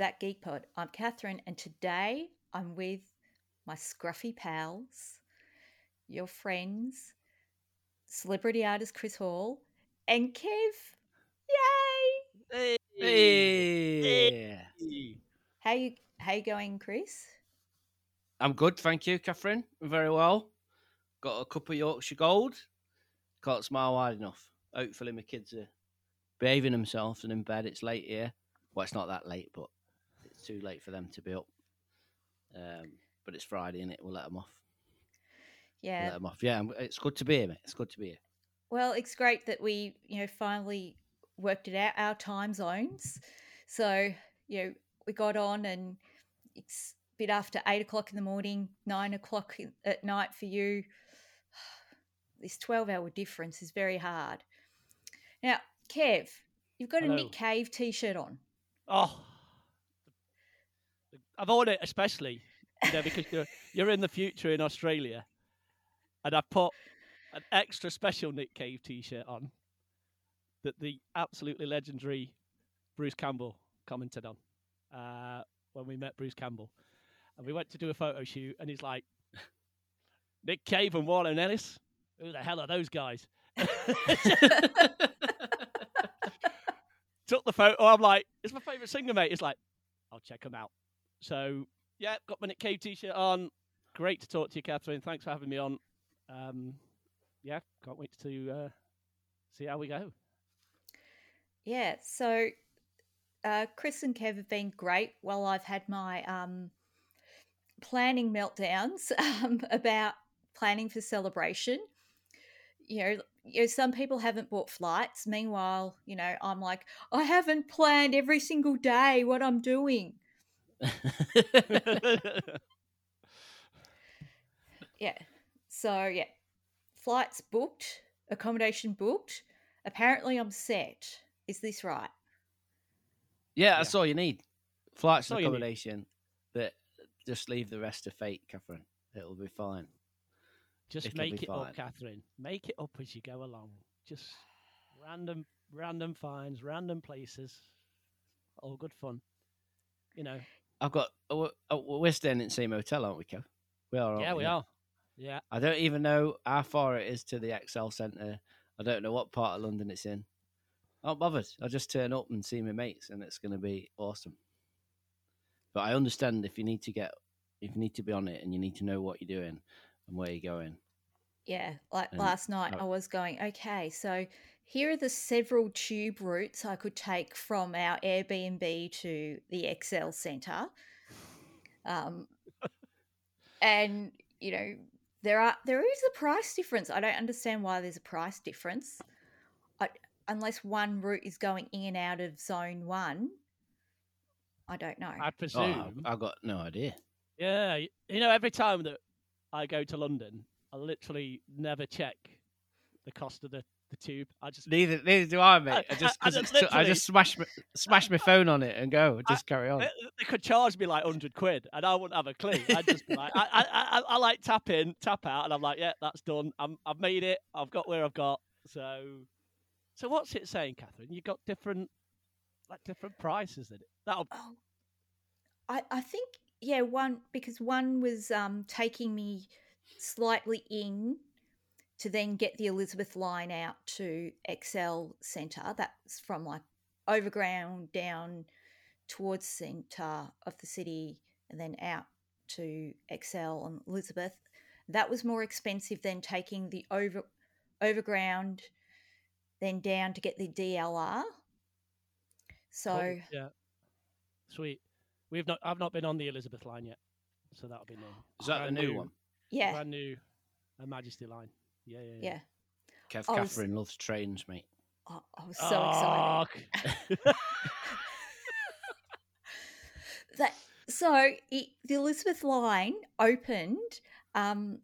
Hello, welcome to That Geek Pod. I'm Catherine, and today I'm with my scruffy pals, your friends, celebrity artist Chris Hall, and Kev. Yay! Hey. Hey. How you how you going, Chris? I'm good, thank you, Catherine. Very well. Got a cup of Yorkshire Gold. Can't smile wide enough. Hopefully, my kids are behaving themselves and in bed. It's late here. Well, it's not that late, but it's too late for them to be up. Um, but it's Friday, and it we'll let them off. We'll Yeah. let them off. Yeah, it's good to be here, mate. It's good to be here. Well, it's great that we, you know, finally worked it out our time zones. So, you know, we got on and it's a bit after eight o'clock in the morning, nine o'clock at night for you. This 12 hour difference is very hard. Now, Kev, you've got a Hello. Nick Cave t shirt on. Oh, I've worn it especially, you know, because you're you're in the future in Australia, and I put an extra special Nick Cave T-shirt on that the absolutely legendary Bruce Campbell commented on uh, when we met Bruce Campbell, and we went to do a photo shoot, and he's like, "Nick Cave and Warren Ellis, who the hell are those guys?" Took the photo. I'm like, "It's my favourite singer, mate." He's like, I'll check them out. So yeah, got my Nick Cave t-shirt on. Great to talk to you, Catherine. Thanks for having me on. Um, yeah, can't wait to uh, see how we go. Yeah. So, uh, Chris and Kev have been great while I've had my um, planning meltdowns um, about planning for celebration. You know, you know, some people haven't bought flights. Meanwhile, you know, I'm like, I haven't planned every single day what I'm doing. Yeah. So, yeah, flights booked, accommodation booked. Apparently, I'm set. Is this right? yeah, that's all you need. Flights That's all and accommodation. But just leave the rest to fate, Catherine. It'll be fine. Just It'll make it fine. up, Catherine. Make it up as you go along. Just random, random finds, random places. All good fun. You know. I've got. oh, oh, We're staying in the same hotel, aren't we, Kev? We are. aren't yeah, we are. Yeah. I don't even know how far it is to the Excel Centre. I don't know what part of London it's in. I'm not bothered. I'll just turn up and see my mates, and it's going to be awesome. But I understand if you need to get, if you need to be on it, and you need to know what you're doing and where you're going. Yeah, like And- last night, oh. I was going, okay, so here are the several tube routes I could take from our Airbnb to the Excel Centre. Um, and, you know, there are there is a price difference. I don't understand why there's a price difference. I, unless one route is going in and out of zone one. I don't know. I Oh, presume. I've got no idea. Yeah, you know, every time that I go to London, I literally never check the cost of the, the tube. I just Neither, neither do I, mate. I I- just, I 'cause just it's too- I just smash, my, smash my phone on it and go. Just carry on. they, they could charge me like hundred quid, and I wouldn't have a clue. I'd just be like, I, I, I, I like tap in, tap out, and I'm like, yeah, that's done. I'm, I've made it. I've got where I've got. So, so what's it saying, Catherine? You got different, like different prices in it. That'll Oh, I, I think yeah, one because one was um taking me slightly in to then get the Elizabeth line out to Excel Centre. That's from like overground down towards centre of the city and then out to Excel and Elizabeth. That was more expensive than taking the over overground then down to get the DLR. So cool. yeah, sweet. We've not. I've not been on the Elizabeth line yet, so that'll be new. Is that the brand new one? yeah, Brand new, Her Majesty line. Yeah, yeah, yeah. yeah. Kev I was- Catherine loves trains, mate. I, I was so excited. that so it, the Elizabeth line opened um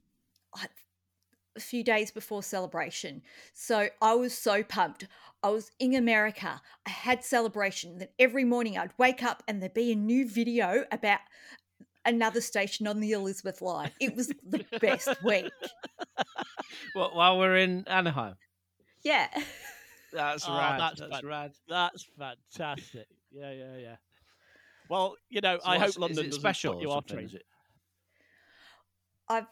a few days before celebration. So I was so pumped. I was in America. I had celebration. Then every morning I'd wake up and there'd be a new video about another station on the Elizabeth line. It was the best week. Well, while we're in Anaheim, Yeah. that's Oh, rad. that's That's, fun. rad. That's fantastic. Yeah, yeah, yeah. Well, you know, So I hope London is special put you or off is it? I've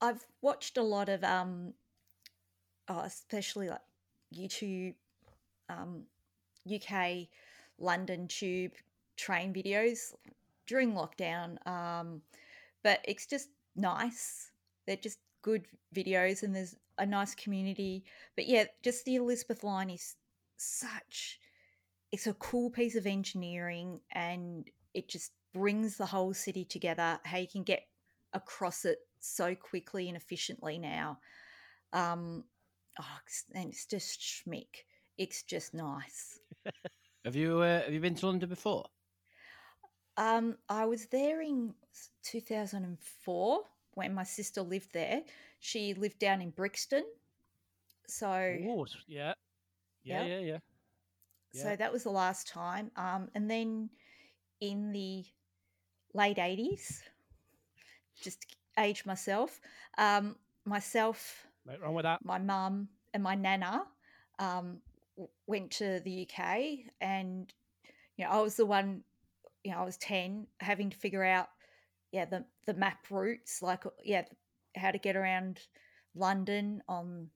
I've watched a lot of um, oh, especially like YouTube, um, UK, London Tube train videos during lockdown. Um, but it's just nice. They're just good videos, and there's a nice community. But yeah, just the Elizabeth Line is such. It's a cool piece of engineering, and it just brings the whole city together. How you can get across it so quickly and efficiently now. Um, oh, and it's just schmick. It's just nice. Have you uh, have you been to London before? Um, I was there in 2004 when my sister lived there. She lived down in Brixton. So, Oh, s- yeah. Yeah, Yep. yeah, yeah. so that was the last time. Um, and then in the late 80s, just age myself, um, myself, Right wrong with that. my mum and my nana um, went to the UK, and you know I was the one. You know, I was ten, having to figure out, yeah, the the map routes, like yeah, how to get around London on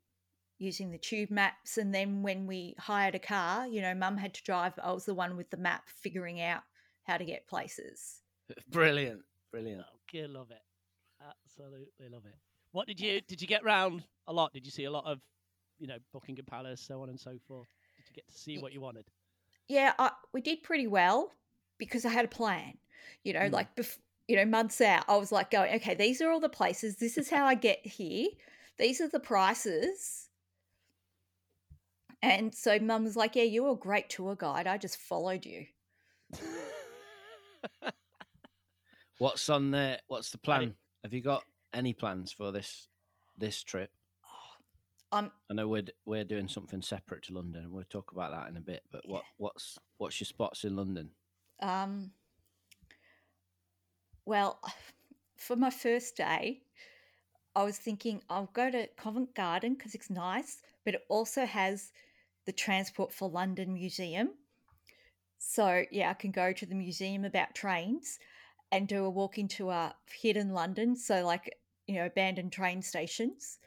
using the tube maps, and then when we hired a car, you know, mum had to drive. but I was the one with the map, figuring out how to get places. Brilliant, brilliant. Okay, love it. Absolutely love it. What did you did you get round a lot? Did you see a lot of, you know, Buckingham Palace, so on and so forth? Did you get to see what you wanted? yeah, I, we did pretty well because I had a plan. You know, Mm. like bef- you know, months out, I was like going, okay, these are all the places. This is how I get here. These are the prices. And so mum was like, yeah, you were a great tour guide. I just followed you. What's on the What's the plan? Have you got any plans for this this trip? Um, I know we're we're doing something separate to London, and we'll talk about that in a bit. But what what's what's your spots in London? um, well, for my first day, I was thinking I'll go to Covent Garden because it's nice, but it also has the Transport for London Museum. So, yeah, I can go to the museum about trains and do a walk into a hidden London. So, like, you know, abandoned train stations.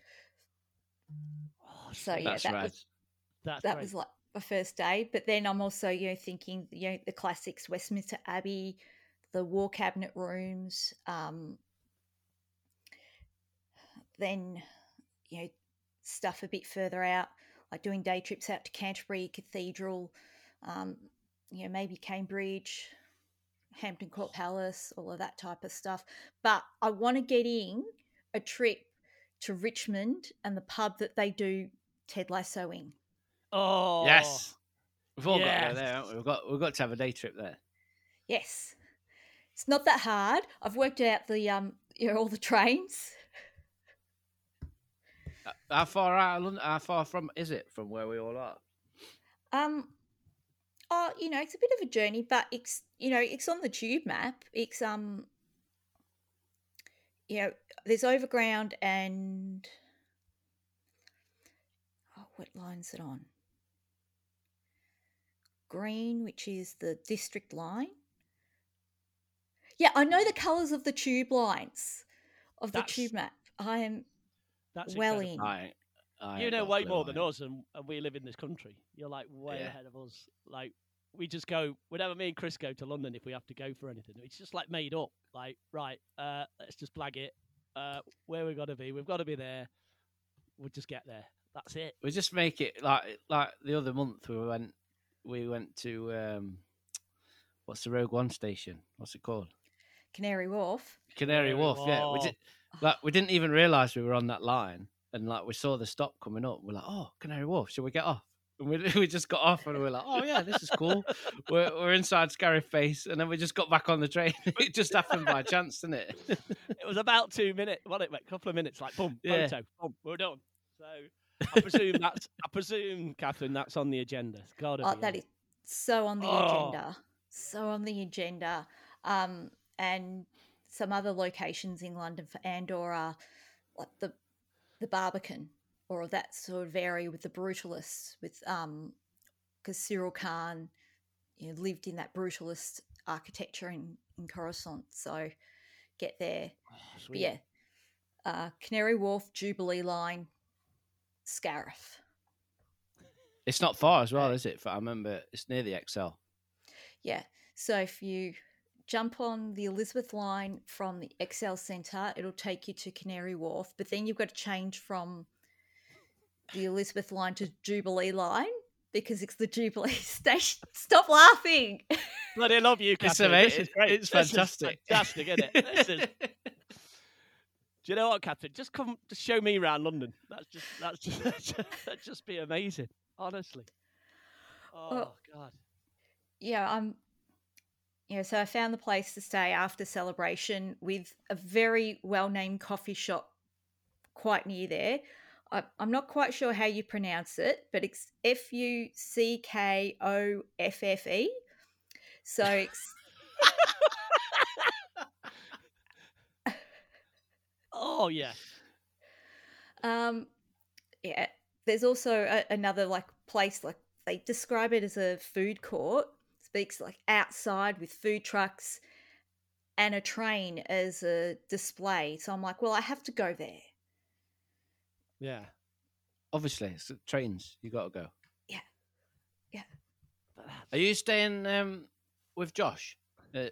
Oh, So, yeah, That's that right. was That's that was like my first day. But then I'm also, you know, thinking, you know, the classics, Westminster Abbey, the War Cabinet rooms, um, then, you know, stuff a bit further out, like doing day trips out to Canterbury Cathedral, um, you know, maybe Cambridge, Hampton Court Palace, all of that type of stuff. But I want to get in a trip to Richmond and the pub that they do Ted Lasso in. Oh Yes, we've all got to go there. haven't we? We've got we've got to have a day trip there. Yes. It's not that hard. I've worked out the um you know all the trains. Uh, How far out? London, how far from is it from where we all are? Um oh, you know, it's a bit of a journey, but it's you know, it's on the tube map. It's um you know, there's overground and oh, what line's it on? Green, which is the district line. Yeah, I know the colours of the tube lines of the That's- tube map. I am That's well incredible. in. I, I You know way more than us, and, and we live in this country. You're like way Yeah. ahead of us. Like we just go whenever me and Chris go to London, if we have to go for anything, it's just like made up. Like right, uh, let's just blag it. Uh, where we got to be, we've got to be there. We'll just get there. That's it. We just make it like like the other month we went we went to um what's the Rogue One station? What's it called? Canary Wharf. Canary Canary Wharf. Yeah, we did. Like we didn't even realise we were on that line, and like we saw the stop coming up. We're like, oh, Canary Wharf. Should we get off? And we we just got off, and we are like, oh yeah, this is cool. we're we're inside Scarif, and then we just got back on the train. it just happened by chance, didn't it? It was about two minutes. well, it? Went a couple of minutes. Like boom, Yeah. photo, boom, we're done. So I presume that's. I presume, Catherine, that's on the agenda. It's Oh, be that on. is so on the Oh. agenda. So on the agenda. Um, and some other locations in London for Andor, like the the Barbican or that sort of area with the Brutalists with um because Syril Karn you know, lived in that brutalist architecture in, in Coruscant. So get there. Oh, yeah, uh, Canary Wharf, Jubilee Line, Scarif. It's not far as well, is it? I remember it's near the Excel. Yeah. So if you jump on the Elizabeth line from the Excel Centre, it'll take you to Canary Wharf. But then you've got to change from the Elizabeth line to Jubilee line because it's the Jubilee station. Stop laughing. Bloody love you, It's Catherine. This is great. it's This is fantastic. fantastic, isn't it? This is. Do you know what, Catherine? Just come, just show me around London. That's just, that's just, that'd just be amazing. Honestly. Oh Well- God. yeah, I'm. Yeah, so I found the place to stay after celebration with a very well named coffee shop quite near there. I, I'm not quite sure how you pronounce it, but it's F U C K O F F E. So it's Oh yeah. um, yeah. There's also a, another like place like they describe it as a food court. Speaks like outside with food trucks and a train as a display. So I'm like, well, I have to go there. Yeah. Obviously, it's trains. You got to go. Yeah. Yeah. Are you staying um, with Josh? Uh,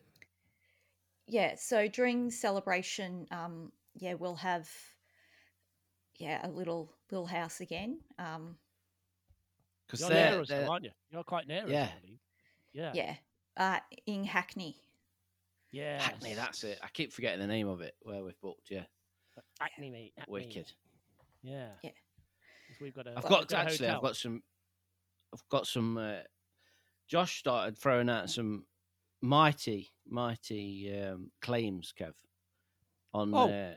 Yeah. So during celebration, um, yeah, we'll have yeah a little little house again. Um, Because You're they're, near us, they're- aren't you? You're quite near Yeah. us, I believe. Yeah. yeah, uh, in Hackney. Yeah. Hackney, that's it. I keep forgetting the name of it. Where we've booked, yeah, Acne, mate. Acne. wicked. Yeah. Yeah. We've got a. I've we've got a actually, I've got some. I've got some. Uh, Josh started throwing out some mighty, mighty um, claims, Kev, on Oh, uh,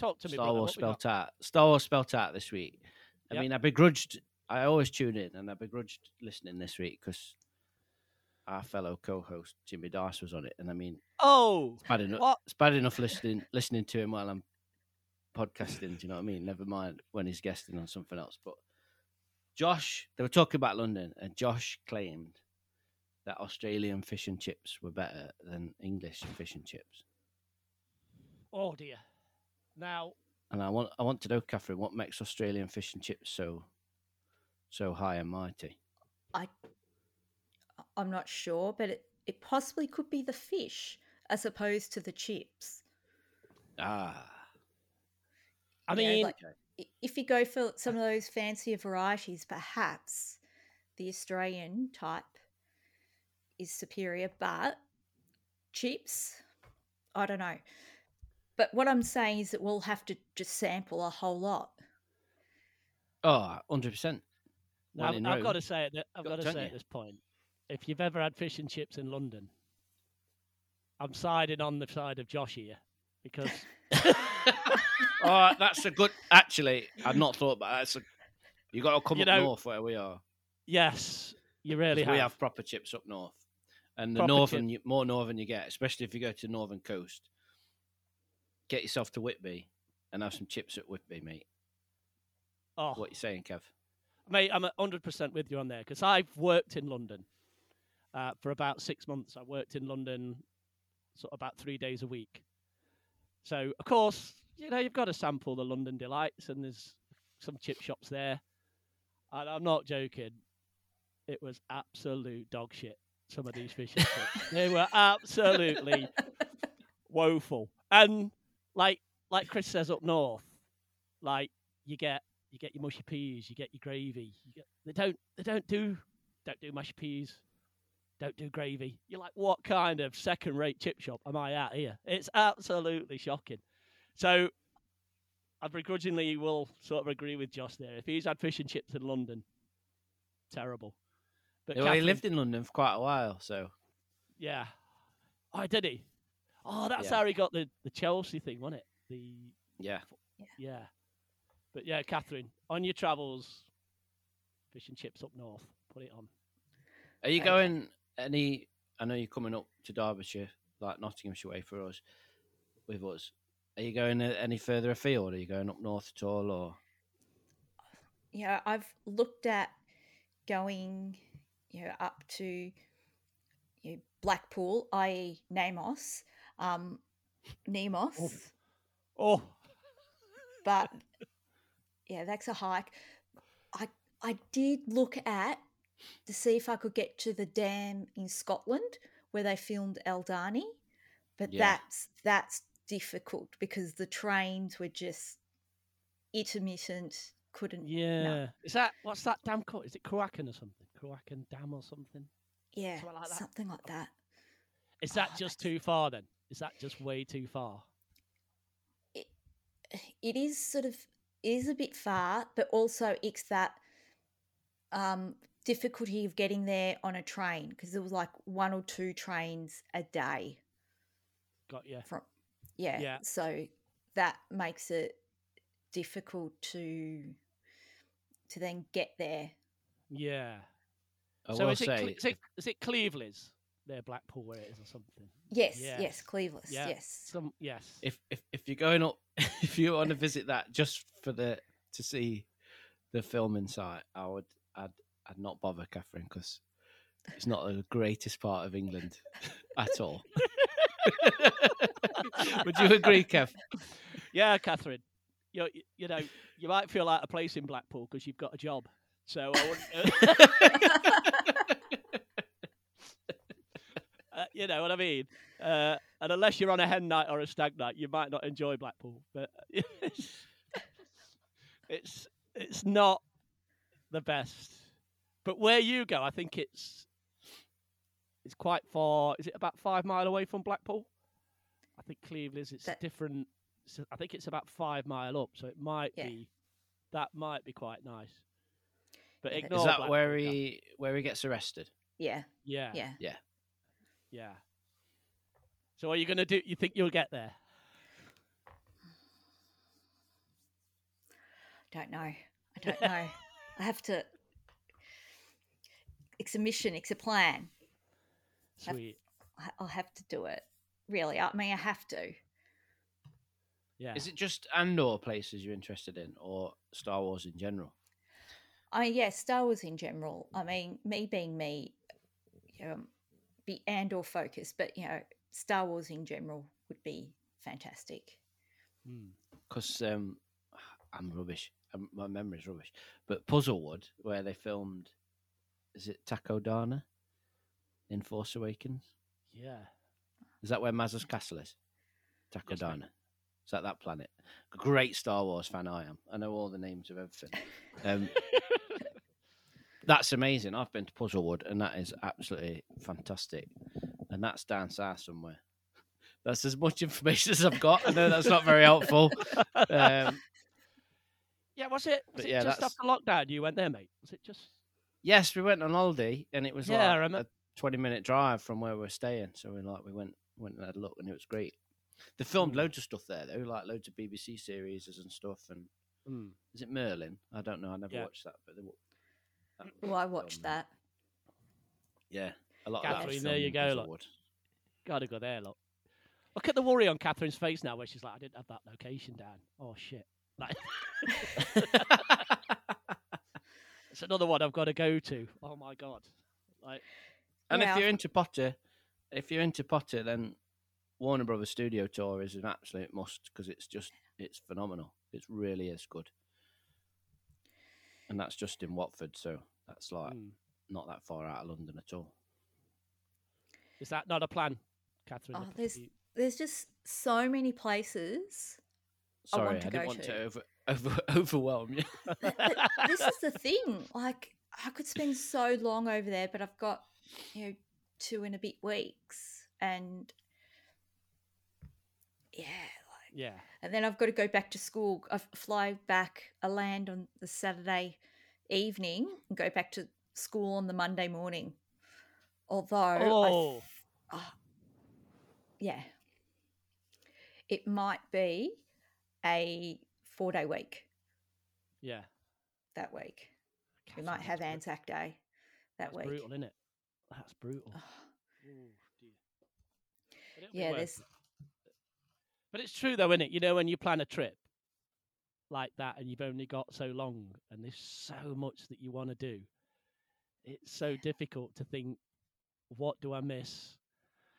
Talk to me, Star brother. Wars What spelt out. Star Wars spelt out this week. I Yep. mean, I begrudged. I always tune in, and I begrudged listening this week because our fellow co-host Jimmy Dice was on it, and I mean, Oh, it's bad enough. what? It's bad enough listening listening to him while I'm podcasting. Do you know what I mean? Never mind when he's guesting on something else. But Josh, they were talking about London, and Josh claimed that Australian fish and chips were better than English fish and chips. Oh dear. Now, And I want I want to know, Catherine, what makes Australian fish and chips so so high and mighty? I I'm not sure, but it, it possibly could be the fish as opposed to the chips. Ah, I You know, mean, like, if you go for some of those fancier varieties, perhaps the Australian type is superior, but chips, I don't know. But what I'm saying is that we'll have to just sample a whole lot. oh, 100 percent. now, one in I've got to say it. I've Got- got to say you? at this point, if you've ever had fish and chips in London, I'm siding on the side of Josh here because oh, that's a good. Actually, I've not thought about that. That's a, you got to come You up know- north where we are. yes, you really 'cause we have. have proper chips up north, and the Proper northern, you, more northern you get, especially if you go to the northern coast. Get yourself to Whitby and have some chips at Whitby, mate. Oh, What you saying, Kev? mate, I'm hundred percent with you on there because I've worked in London uh, for about six months. I worked in London sort of about three days a week. So of course, you know, you've got to sample the London delights, and there's some chip shops there. And I'm not joking; it was absolute dog shit. Some of these fish and chips, they were absolutely woeful. And like like Chris says up north, like you get you get your mushy peas, you get your gravy. You get they don't they don't do don't do mushy peas, don't do gravy. You're like, what kind of second rate chip shop am I at here? It's absolutely shocking. So I begrudgingly will sort of agree with Josh there. If he's had fish and chips in London, terrible. But well, he lived in London for quite a while, so yeah. Oh, did he? Oh, that's Yeah. how he got the, the Chelsea thing, wasn't it? The yeah. yeah. But yeah, Catherine, on your travels, fish and chips up north. Put it on. Are you going any? I know you're coming up to Derbyshire, like Nottinghamshire way for us, with us. Are you going any further afield? Are you going up north at all, or Yeah, I've looked at going, you know, up to, you know, Blackpool, i.e., Niamos, um, Nemos, Oh, but yeah, that's a hike. I I did look at to see if I could get to the dam in Scotland where they filmed Aldhani, but Yeah. that's that's difficult because the trains were just intermittent. Couldn't yeah. Is that what's that dam called? Is it Cruachan or something? Cruachan Dam or something? yeah, Something like that. something like that. Is that Oh, just that's- too far then? Is that just way too far? It, it is sort of is a bit far, but also it's that um, difficulty of getting there on a train because there was like one or two trains a day Got you. from yeah, Yeah. so that makes it difficult to to then get there Yeah. I so is it, say, Cle- is it is it Cleveleys near Blackpool where it is or something? yes Yes. yes Cleveleys Yeah. yes Some yes. if if if you're going up, if you want to visit that just for the to see the filming site, I would I'd I'd not bother, Catherine, because it's not the greatest part of England at all. would you agree, Kev? Yeah, Catherine. You you know you might feel out of place in Blackpool because you've got a job. So wouldn't. uh, you know what I mean. Uh, and unless you're on a hen night or a stag night, you might not enjoy Blackpool. But it's it's not the best. But where you go, I think it's it's quite far. Is it about five mile away from Blackpool? I think Cleveleys it's That- different. So I think it's about five mile up, so it might Yeah. be that might be quite nice. But Yeah, ignore Is that Blackpool, where Kath. he where he gets arrested? Yeah. yeah Yeah, yeah yeah. So are you going to do? You think you'll get there? don't know i don't know i have to it's a mission it's a plan Sweet. I- I'll have to do it. Really, I mean, I have to. Yeah. Is it just Andor places you're interested in, or Star Wars in general? I mean, yeah, Star Wars in general. I mean, me being me, you know, be Andor focused, but you know, Star Wars in general would be fantastic. Hmm. Because um, I'm rubbish. Um, my memory's rubbish. But Puzzlewood, where they filmed, is it Takodana in Force Awakens? Yeah. Is that where Maz's castle is? Takodana. is that that planet? Great Star Wars fan I am. I know all the names of everything. Um, that's amazing. I've been to Puzzlewood, and that is absolutely fantastic. And that's down south somewhere. That's as much information as I've got. I know that's not very helpful. Um, yeah. Was it? Was but it yeah, just that's- after lockdown you went there, mate? Was it just? Yes, we went on holiday, and it was Yeah, like a twenty-minute drive from where we are staying. So we like we went went and had a look, and it was great. They filmed Mm. loads of stuff there, though, like loads of BBC series and stuff. And Hmm. is it Merlin? I don't know. I never Yeah. watched that, but they, that Well, I watched filmed there. that. Yeah, a lot of that was there you go, look. Puzzlewood. Gotta go there, look. Look at the worry on Catherine's face now, where she's like, "I didn't have that location down." Oh shit! Like, it's another one I've got to go to. Oh my god! Like, And Yeah, if you're into Potter, if you're into Potter, then Warner Brothers Studio Tour is an absolute must because it's just it's phenomenal. It really is good, and that's just in Watford, so that's like hmm. not that far out of London at all. is that not a plan, Catherine? Oh, there's- There's just so many places. I Sorry, I, want to didn't go want to. to over, over overwhelm you. This is the thing. Like, I could spend so long over there, but I've got, you know, two and a bit weeks. And yeah, like, yeah. and then I've got to go back to school. I fly back, I land on the Saturday evening and go back to school on the Monday morning. Although, I Oh, ah, yeah, it might be a four day week yeah. that week. We might have Anzac Day that That's week. brutal, isn't it? That's brutal. Ugh. Ooh, dear. But it'll be Yeah, there's. But it's true though, isn't it? You know, when you plan a trip like that and you've only got so long and there's so much that you want to do, it's so difficult to think what do I miss?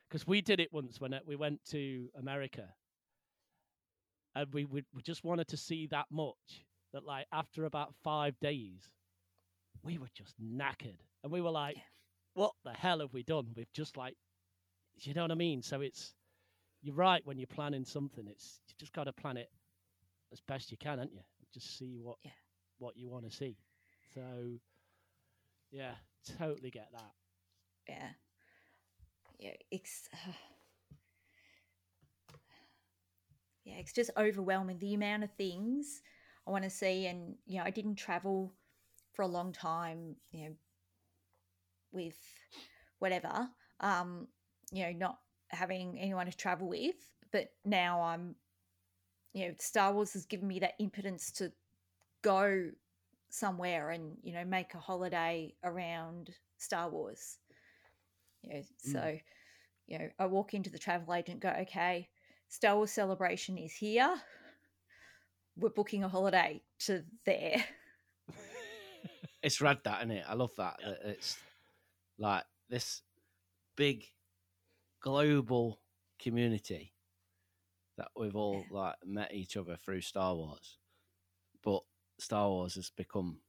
Because we did it once when uh, we went to America, and we, we we just wanted to see that much that like after about five days, we were just knackered, and we were like. "What the hell have we done?" We've just like, you know what I mean? So it's you're right when you're planning something. It's you just got to plan it as best you can, haven't you? Just see what Yeah. what you want to see. So yeah, totally get that. yeah yeah it's uh, yeah it's just overwhelming the amount of things i want to see and you know i didn't travel for a long time you know with whatever um you know not having anyone to travel with but now i'm you know star wars has given me that impotence to go somewhere and you know make a holiday around star wars. You know, so you know i walk into the travel agent go okay star wars celebration is here we're booking a holiday to there It's rad that, isn't it? I love that. that It's like this big global community that we've all like met each other through Star Wars. But Star Wars has become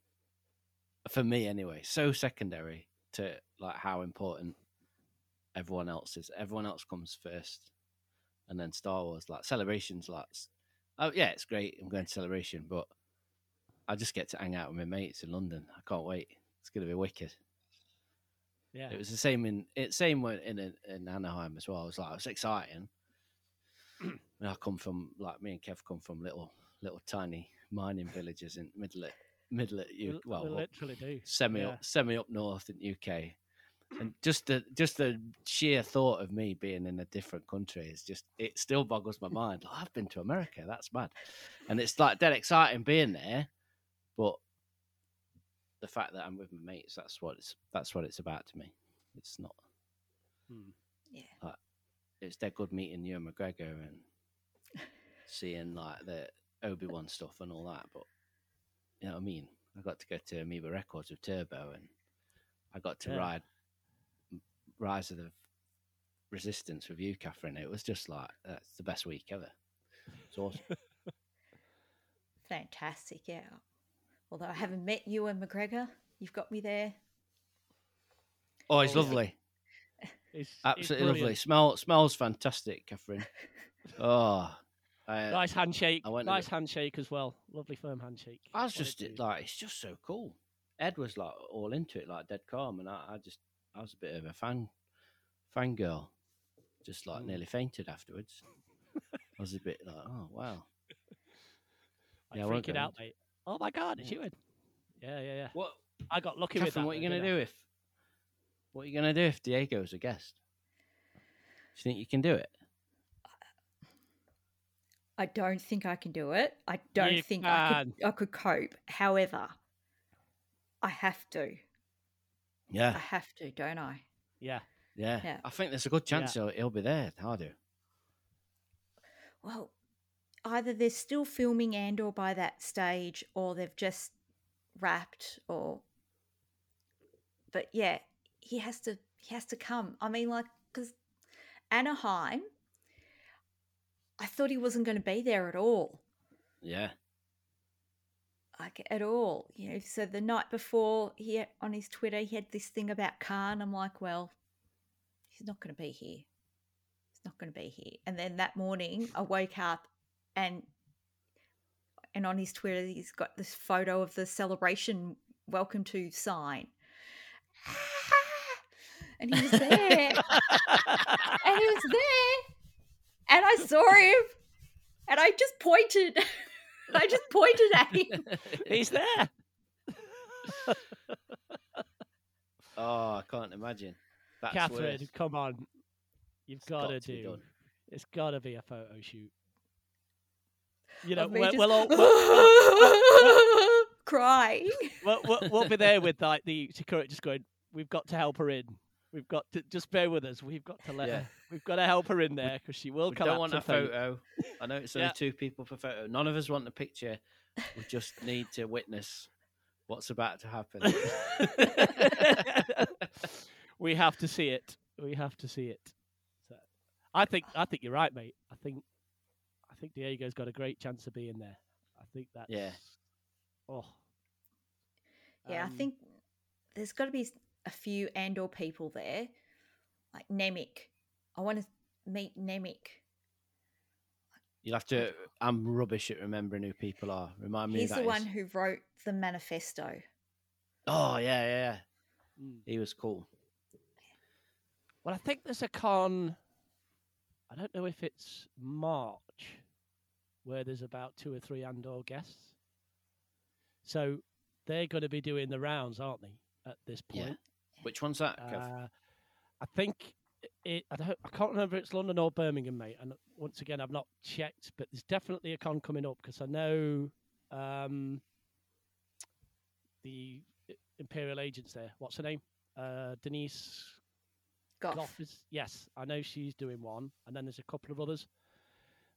for me anyway, so secondary to like how important everyone else is. Everyone else comes first. And then Star Wars, like celebrations like oh yeah, it's great. I'm going to celebration, but I just get to hang out with my mates in London. I can't wait. It's going to be wicked. Yeah, It was the same in it same when- in in Anaheim as well. I was like, it's exciting. and I come from like me and Kev come from little little tiny mining villages in middle middle we, well we up- literally do. semi yeah. up semi up north in UK. And just the just the sheer thought of me being in a different country is just it still boggles my mind. Like, I've been to America, that's mad. And it's like dead exciting being there, but the fact that I'm with my mates, that's what it's that's what it's about to me. It's not Hmm. yeah it's dead good meeting Ewan McGregor and seeing like the Obi Wan stuff and all that. But you know what I mean? I got to go to Amoeba Records with Turbo and I got to Yeah. ride Rise of the Resistance with you, Catherine. It was just like that's the best week ever. It's awesome. fantastic yeah although i haven't met Ewan McGregor you've got me there oh, it's Oh, lovely. It's, it's Absolutely lovely. Smell smells fantastic, Catherine. Oh, I, Nice handshake. I went nice handshake as well. Lovely firm handshake. I was What just dude. like, it's just so cool. Ed was like all into it, like dead calm, and I, I just, I was a bit of a fan, fangirl, just like Mm. nearly fainted afterwards. I was a bit like, oh wow. Like Yeah, I won't freaking go out, mate. Oh my god, it's you. Yeah, yeah, yeah. What, I got lucky with Catherine? that. What are you gonna do I? if, what are you gonna do if Diego's a guest? Do you think you can do it? i don't think i can do it i don't You think i could i could cope however i have to i have to don't i Yeah. yeah. Yeah. I think there's a good chance he'll, he'll be there. I do. well either they're still filming andor by that stage or they've just wrapped or but yeah he has to he has to come i mean like because anaheim i thought he wasn't going to be there at all Yeah, like at all you know so the night before he on his twitter he had this thing about con. I'm like well he's not going to be here. He's not going to be here. And then that morning i woke up and and on his twitter he's got this photo of the celebration welcome to sign. And he was there. And he was there. And i saw him. And i just pointed i just pointed at him He's there. oh, I can't imagine. That's Catherine, worse. come on. You've It's got to got do. done. It's got to be a photo shoot. You know, of me we'll, just we'll, all, we'll, crying. we'll, we'll, we'll be there with like the security just going. We've got to help her in. We've got to just bear with us. We've got to let Yeah. her. We've got to help her in there because she will We collapse. don't want a and photo. I know it's only Yeah. two people per photo. None of us want a picture. We just need to witness what's about to happen. we have to see it. We have to see it. So, I think I think you're right, mate. I think I think Diego's got a great chance of being there. I think that's Yeah. Oh, Yeah, I Um, think there's got to be a few Andor people there, like Nemik. I want to meet Nemik. You'll have to. I'm rubbish at remembering who people are. Remind me. He's who the one is. who wrote the manifesto. Oh yeah, yeah, yeah. mm. He was cool. Well, I think there's a con. I don't know if it's March, where there's about two or three Andor guests. So they're going to be doing the rounds, aren't they? At this point. Yeah. point, Which one's that? Uh, I think it. I don't. I can't remember if it's London or Birmingham, mate. And once again, I've not checked, but there's definitely a con coming up because I know um, the Imperial agents there. What's her name? Uh, Denise Gough. Gough is yes, I know she's doing one, and then there's a couple of others.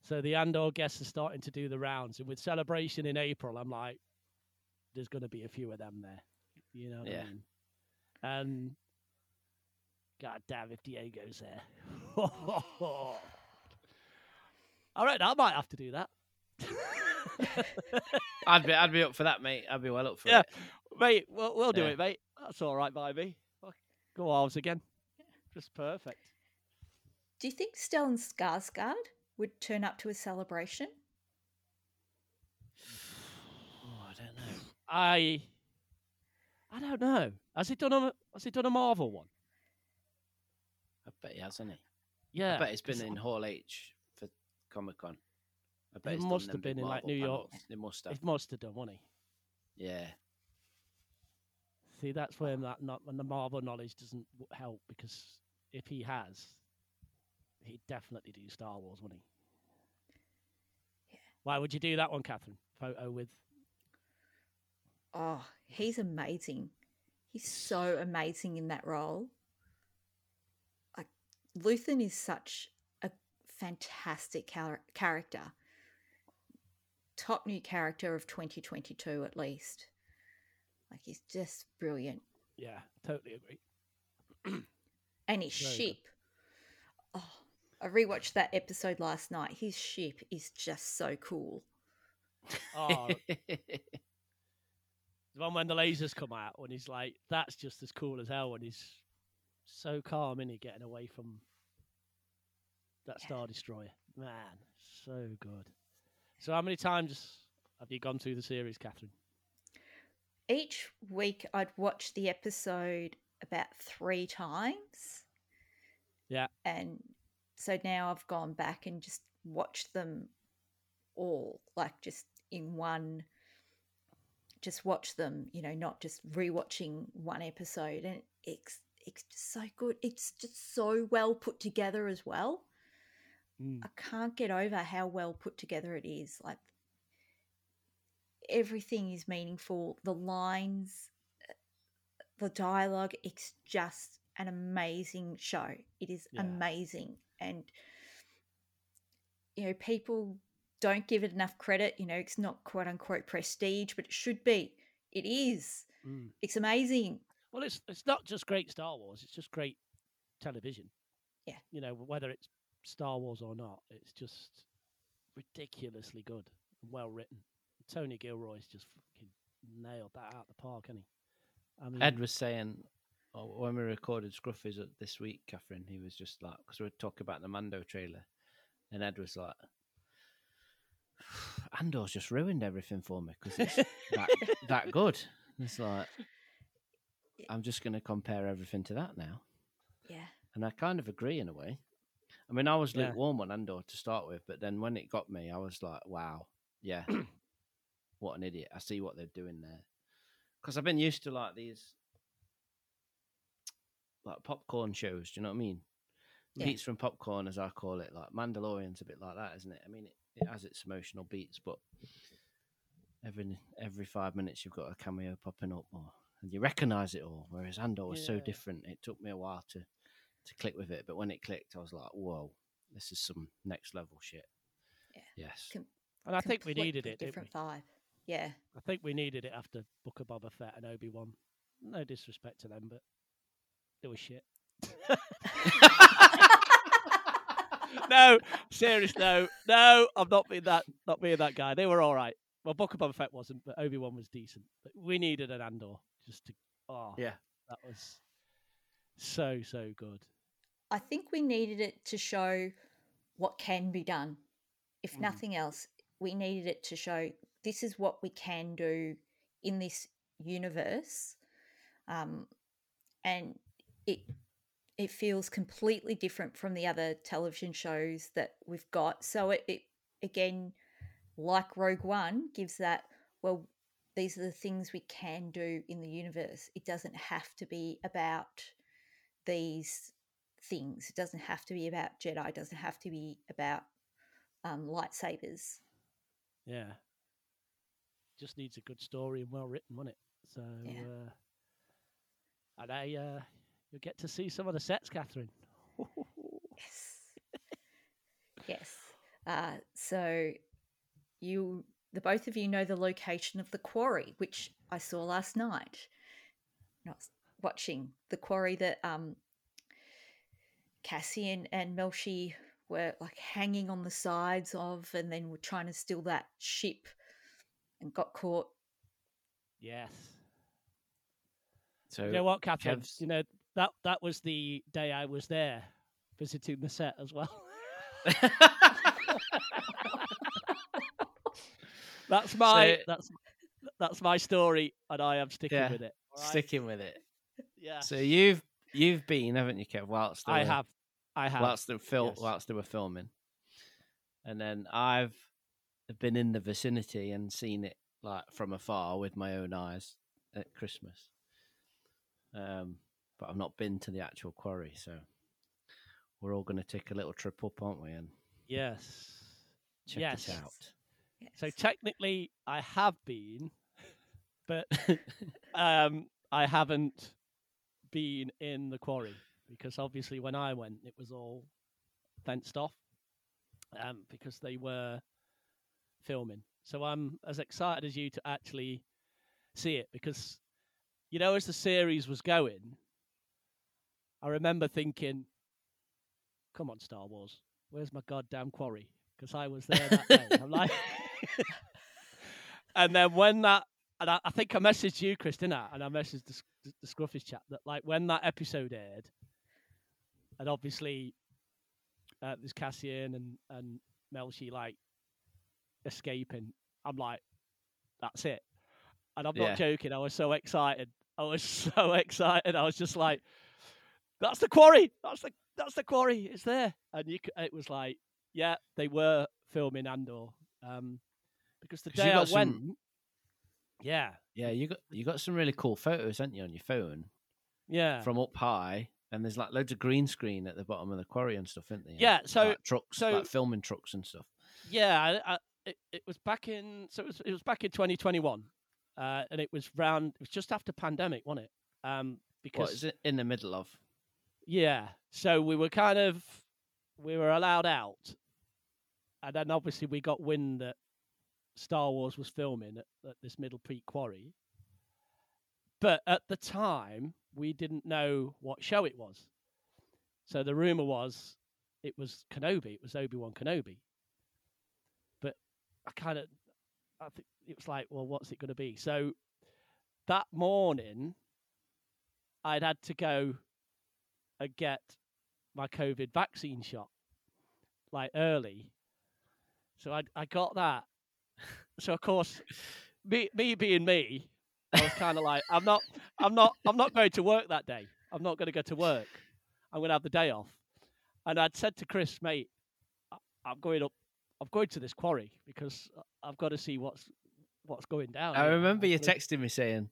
So the Andor guests are starting to do the rounds, and with celebration in April, I'm like, there's going to be a few of them there. You know what Yeah. I mean? And God damn, if Diego's there, all right, I might have to do that. I'd be, I'd be up for that, mate. I'd be well up for Yeah. it. mate, we'll, we'll do Yeah. it, mate. That's all right by me. Go Arves again. Just perfect. Do you think Stellan Skarsgård would turn up to a celebration? Oh, I don't know. I I don't know. Has he done a Has he done a Marvel one? I bet he has, hasn't he? Yeah, I bet he's been in Hall H for Comic Con. I bet He he's must have been in, like, Marvel New York. panels. They must He have. must have done, wouldn't he? Yeah. See, that's when that not when the Marvel knowledge doesn't help because if he has, he'd definitely do Star Wars, wouldn't he? Why would you do that one, Catherine? Photo with Oh, he's amazing. He's so amazing in that role. Luthen is such a fantastic char- character. Top new character of 2022 at least. Like he's just brilliant. yeah, totally agree. And his Very good. ship. Oh, I rewatched that episode last night. His ship is just so cool. Oh, the one when the lasers come out when he's like, that's just as cool as hell when he's so calm, is he, getting away from that Yeah. Star Destroyer. Man, so good. So how many times have you gone through the series, Catherine? Each week I'd watch the episode about three times. Yeah. And so now I've gone back and just watched them all, like just in one just watch them, you know, not just rewatching one episode and it's it's just so good. It's just so well put together as well. Mm. I can't get over how well put together it is. Like everything is meaningful. The lines, uh, the dialogue, it's just an amazing show. It is Yeah. amazing. And you know, people don't give it enough credit. You know, it's not quote unquote prestige, but it should be. It is. Mm. It's amazing. Well, it's it's not just great Star Wars; it's just great television. Yeah. you know whether it's Star Wars or not, it's just ridiculously good and well written. Tony Gilroy's just fucking nailed that out of the park, hasn't he? I mean, Ed was saying oh, when we recorded Scruffy's uh, this week, Catherine, he was just like, because we were talking about the Mando trailer, and Ed was like, Andor's just ruined everything for me because it's that, that good. It's like, I'm just going to compare everything to that now. Yeah. And I kind of agree in a way. I mean, I was Yeah. lukewarm on Andor to start with, but then when it got me, I was like, wow, yeah, what an idiot. I see what they're doing there. Because I've been used to like these like popcorn shows, do you know what I mean? Yeah. Beats from popcorn, as I call it. Like Mandalorian's a bit like that, isn't it? I mean, it, it has its emotional beats, but every every five minutes you've got a cameo popping up, or and you recognise it all. Whereas Andor was so different; it took me a while to to click with it. But when it clicked, I was like, "Whoa, this is some next level shit." Yeah. Yes. Com- and I think we needed it. Different we? vibe. Yeah. I think we needed it after Book of Boba Fett and Obi Wan. No disrespect to them, but it was shit. no, serious, no, no. I'm not being that, not being that guy. They were all right. Well, Book of Boba Fett wasn't, but Obi Wan was decent. But we needed an Andor just to. Oh, Yeah. that was so so good. I think we needed it to show what can be done. If Mm. nothing else, we needed it to show this is what we can do in this universe. Um, and it it feels completely different from the other television shows that we've got. So it, it again, like Rogue One, gives that well. These are the things we can do in the universe. It doesn't have to be about these things. It doesn't have to be about Jedi. It doesn't have to be about um, lightsabers. Yeah, just needs a good story and well written, wouldn't it? So, Yeah. uh, and I, uh, you'll get to see some of the sets, Catherine. Yes. yes. Uh, so you, the both of you, know the location of the quarry, which I saw last night. Not watching the quarry that um, Cassian and Melshi were like hanging on the sides of, and then were trying to steal that ship and got caught. Yes. So you know what, Catherine? Kev's- You know that that was the day I was there visiting the set as well. that's my So- that's that's my story, and I am sticking Yeah, with it. right? Sticking with it. Yeah, So you've you've been, haven't you, Kev? Whilst they I were- have, I have. whilst they fil- yes. whilst they were filming, and then I've been in the vicinity and seen it like from afar with my own eyes at Christmas. Um, but I've not been to the actual quarry, so we're all going to take a little trip up, aren't we, and yes. check Yes. it out. So technically, I have been, but um, I haven't been in the quarry because obviously when I went, it was all fenced off um, because they were filming. So I'm as excited as you to actually see it because, you know, as the series was going, I remember thinking, "Come on, Star Wars, where's my goddamn quarry?" Because I was there that day. I'm like, and then when that, and I, I think I messaged you, Chris, didn't I? And I messaged the, the Scruffish chat that like when that episode aired, and obviously uh, there's Cassian and and Melshi like escaping. I'm like, that's it. And I'm not Yeah. joking. I was so excited. I was so excited. I was just like, that's the quarry. That's the that's the quarry. It's there. And you, it was like, yeah, they were filming Andor. Um, because the day I some- went, yeah, Yeah, you got you got some really cool photos, haven't you, on your phone yeah, from up high, and there's like loads of green screen at the bottom of the quarry and stuff, isn't there? Yeah, so- like trucks, so- like filming trucks and stuff. yeah. I, I, it, it was back in so it was it was back in 2021, uh, and it was round. It was just after pandemic, wasn't it? Um, because What is it in the middle of? Yeah. So we were kind of we were allowed out, and then obviously we got wind that Star Wars was filming at, at this Middle Peak quarry. But at the time, we didn't know what show it was. So the rumor was it was Kenobi. It was Obi Wan Kenobi. But I kind of, I think it was like, well, what's it going to be? So that morning, I'd had to go and get my COVID vaccine shot like early. So I I got that. So of course, me me being me, I was kind of like, I'm not I'm not I'm not going to work that day. I'm not going to go to work. I'm going to have the day off. And I'd said to Chris, mate, I'm going up. I'm going to this quarry because I've got to see what's what's going down. I remember you texting me saying,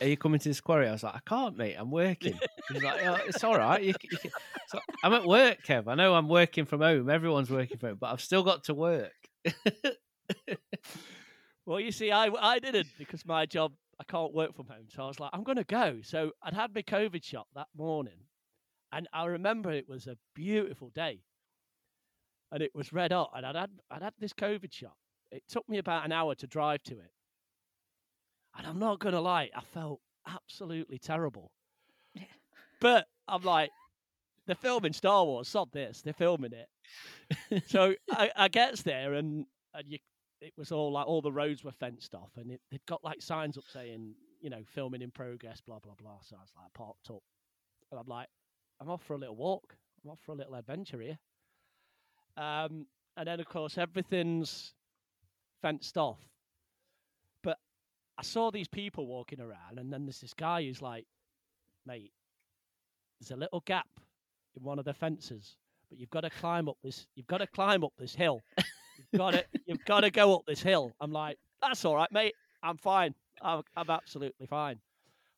"Are you coming to this quarry?" I was like, "I can't, mate. I'm working." He's like, oh, "It's all right. You, you so I'm at work, Kev. I know I'm working from home. Everyone's working from home, but I've still got to work." Well, you see, I, I didn't because my job, I can't work from home. So I was like, I'm going to go. So I'd had my COVID shot that morning. And I remember it was a beautiful day. And it was red hot. And I'd had, I'd had this COVID shot. It took me about an hour to drive to it. And I'm not going to lie, I felt absolutely terrible. But I'm like, they're filming Star Wars. Sod this, they're filming it. so I, I gets there and and you, it was all like all the roads were fenced off, and it, they'd got like signs up saying, you know, filming in progress, blah blah blah. So I was like parked up, and I'm like, I'm off for a little walk. I'm off for a little adventure here. Um, and then of course everything's fenced off. I saw these people walking around, and then there's this guy who's like, mate, there's a little gap in one of the fences, but you've got to climb up this. You've got to climb up this hill. You've got to. You've got to go up this hill. I'm like, that's all right, mate. I'm fine. I'm, I'm absolutely fine.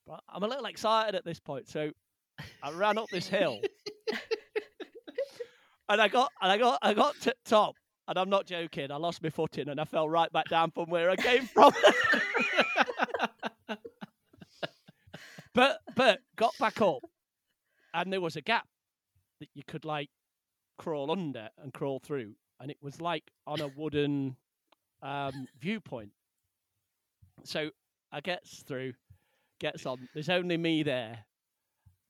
But I'm a little excited at this point, so I ran up this hill, and I got, and I got, I got to top, and I'm not joking. I lost my footing, and I fell right back down from where I came from. but but got back up, and there was a gap that you could like crawl under and crawl through, and it was like on a wooden um, viewpoint. So I gets through, gets on. There's only me there,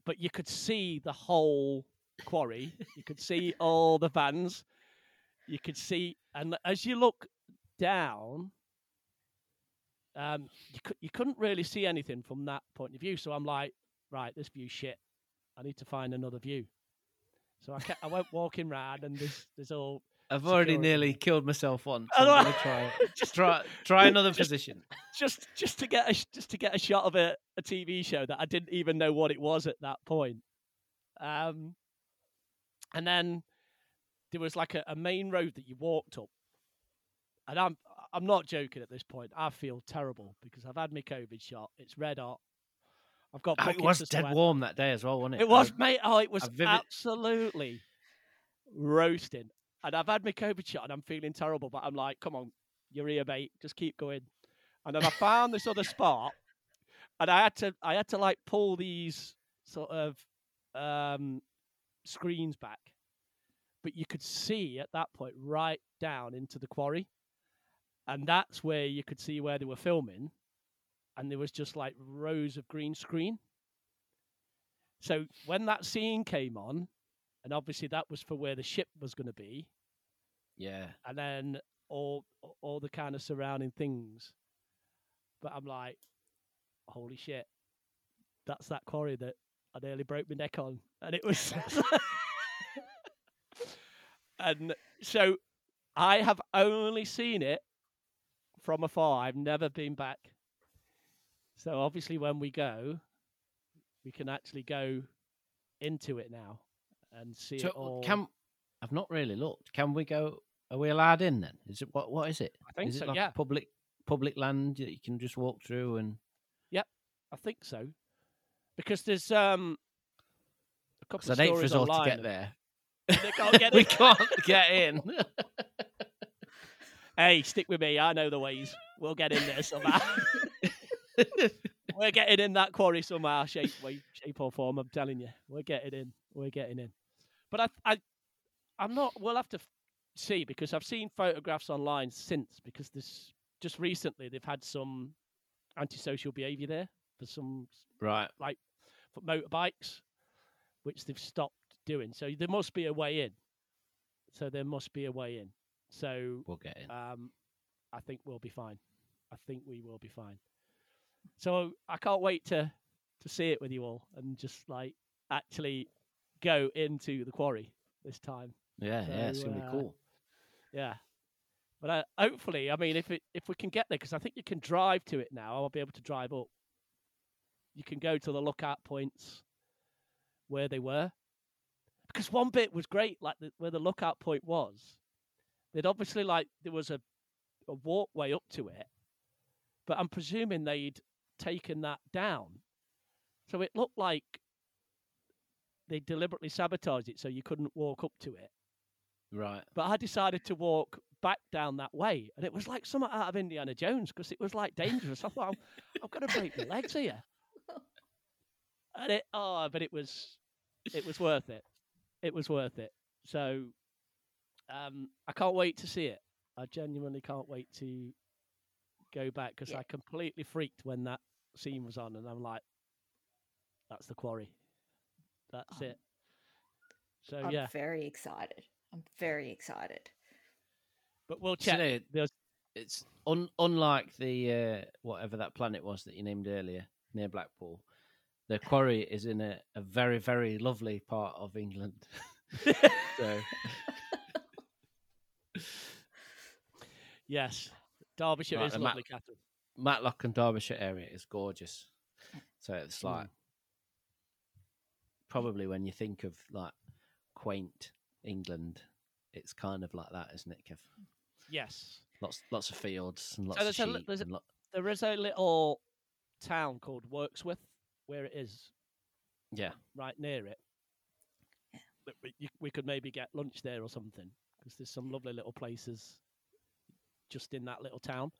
but you could see the whole quarry. You could see all the vans. You could see, and as you look down, um, you you couldn't really see anything from that point of view. So I'm like, right, this view shit. I need to find another view. So I kept, I went walking round, and there's there's all I've already nearly killed myself once. I'm gonna try just try try another Just- position. just just to get a just to get a shot of a, a TV show that I didn't even know what it was at that point. Um, and then there was like a, a main road that you walked up, and I'm I'm not joking at this point. I feel terrible because I've had my COVID shot. It's red hot. I've got Oh, it was dead sweat. warm that day as well, wasn't it? It was, I- mate. Oh, it was vivid- absolutely roasting. And I've had my COVID shot and I'm feeling terrible, but I'm like, come on, you're here, mate. Just keep going. And then I found this other spot, and I had to, I had to like pull these sort of um, screens back, but you could see at that point right down into the quarry, and that's where you could see where they were filming, and there was just like rows of green screen. So when that scene came on, and obviously that was for where the ship was going to be, yeah. and then all all the kind of surrounding things. But I'm like, holy shit, that's that quarry that I nearly broke my neck on, and it was. and so, I have only seen it from afar. I've never been back. So obviously, when we go, we can actually go into it now and see So it all. can I've not really looked. Can we go? Are we allowed in then? Is it what? What is it? I think is it so, like yeah. public public land that you can just walk through and? Yep, I think so, because there's um a couple of hate for stories us all to get there. They can't get we in. can't get in. Hey, stick with me. I know the ways. We'll get in there somehow. We're getting in that quarry somehow, shape, way, shape or form. I'm telling you, we're getting in. We're getting in. But I, I, I'm not. We'll have to see because I've seen photographs online since because this just recently they've had some antisocial behaviour there for some right. Like for motorbikes, which they've stopped doing. So there must be a way in. So there must be a way in. So We'll get in. um, I think we'll be fine. I think we will be fine. So I can't wait to to see it with you all and just like actually go into the quarry this time. yeah, yeah. It's gonna be uh, cool. Yeah. But uh, hopefully, I mean, if it if we can get there, because I think you can drive to it now. I'll be able to drive up. You can go to the lookout points where they were, because one bit was great, like the, where the lookout point was. They'd obviously like there was a a walkway up to it, but I'm presuming they'd taken that down, so it looked like they deliberately sabotaged it so you couldn't walk up to it Right. but I decided to walk back down that way, and it was like something out of Indiana Jones because it was like dangerous. I thought, I'm, I'm going to break my legs here, and it oh, but it was it was worth it. It was worth it. So um, I can't wait to see it. I genuinely can't wait to go back because Yeah. I completely freaked when that scene was on, and I'm like, that's the quarry. That's Oh, it. So I'm yeah, very excited. I'm very excited. but we'll So check. no, There's it's un, unlike the uh, whatever that planet was that you named earlier near Blackpool. The quarry is in a, a very very lovely part of England. so yes, Derbyshire Right, is lovely, Catherine. Matlock and Derbyshire area is gorgeous. So it's Hmm. like probably when you think of like quaint England, it's kind of like that, isn't it, Kev? Yes, Lots lots of fields and lots there's of a sheep. there's a- and lo- there is a little town called Wirksworth where it is yeah, right near it. Yeah. That we, we could maybe get lunch there or something because there's some lovely little places just in that little town.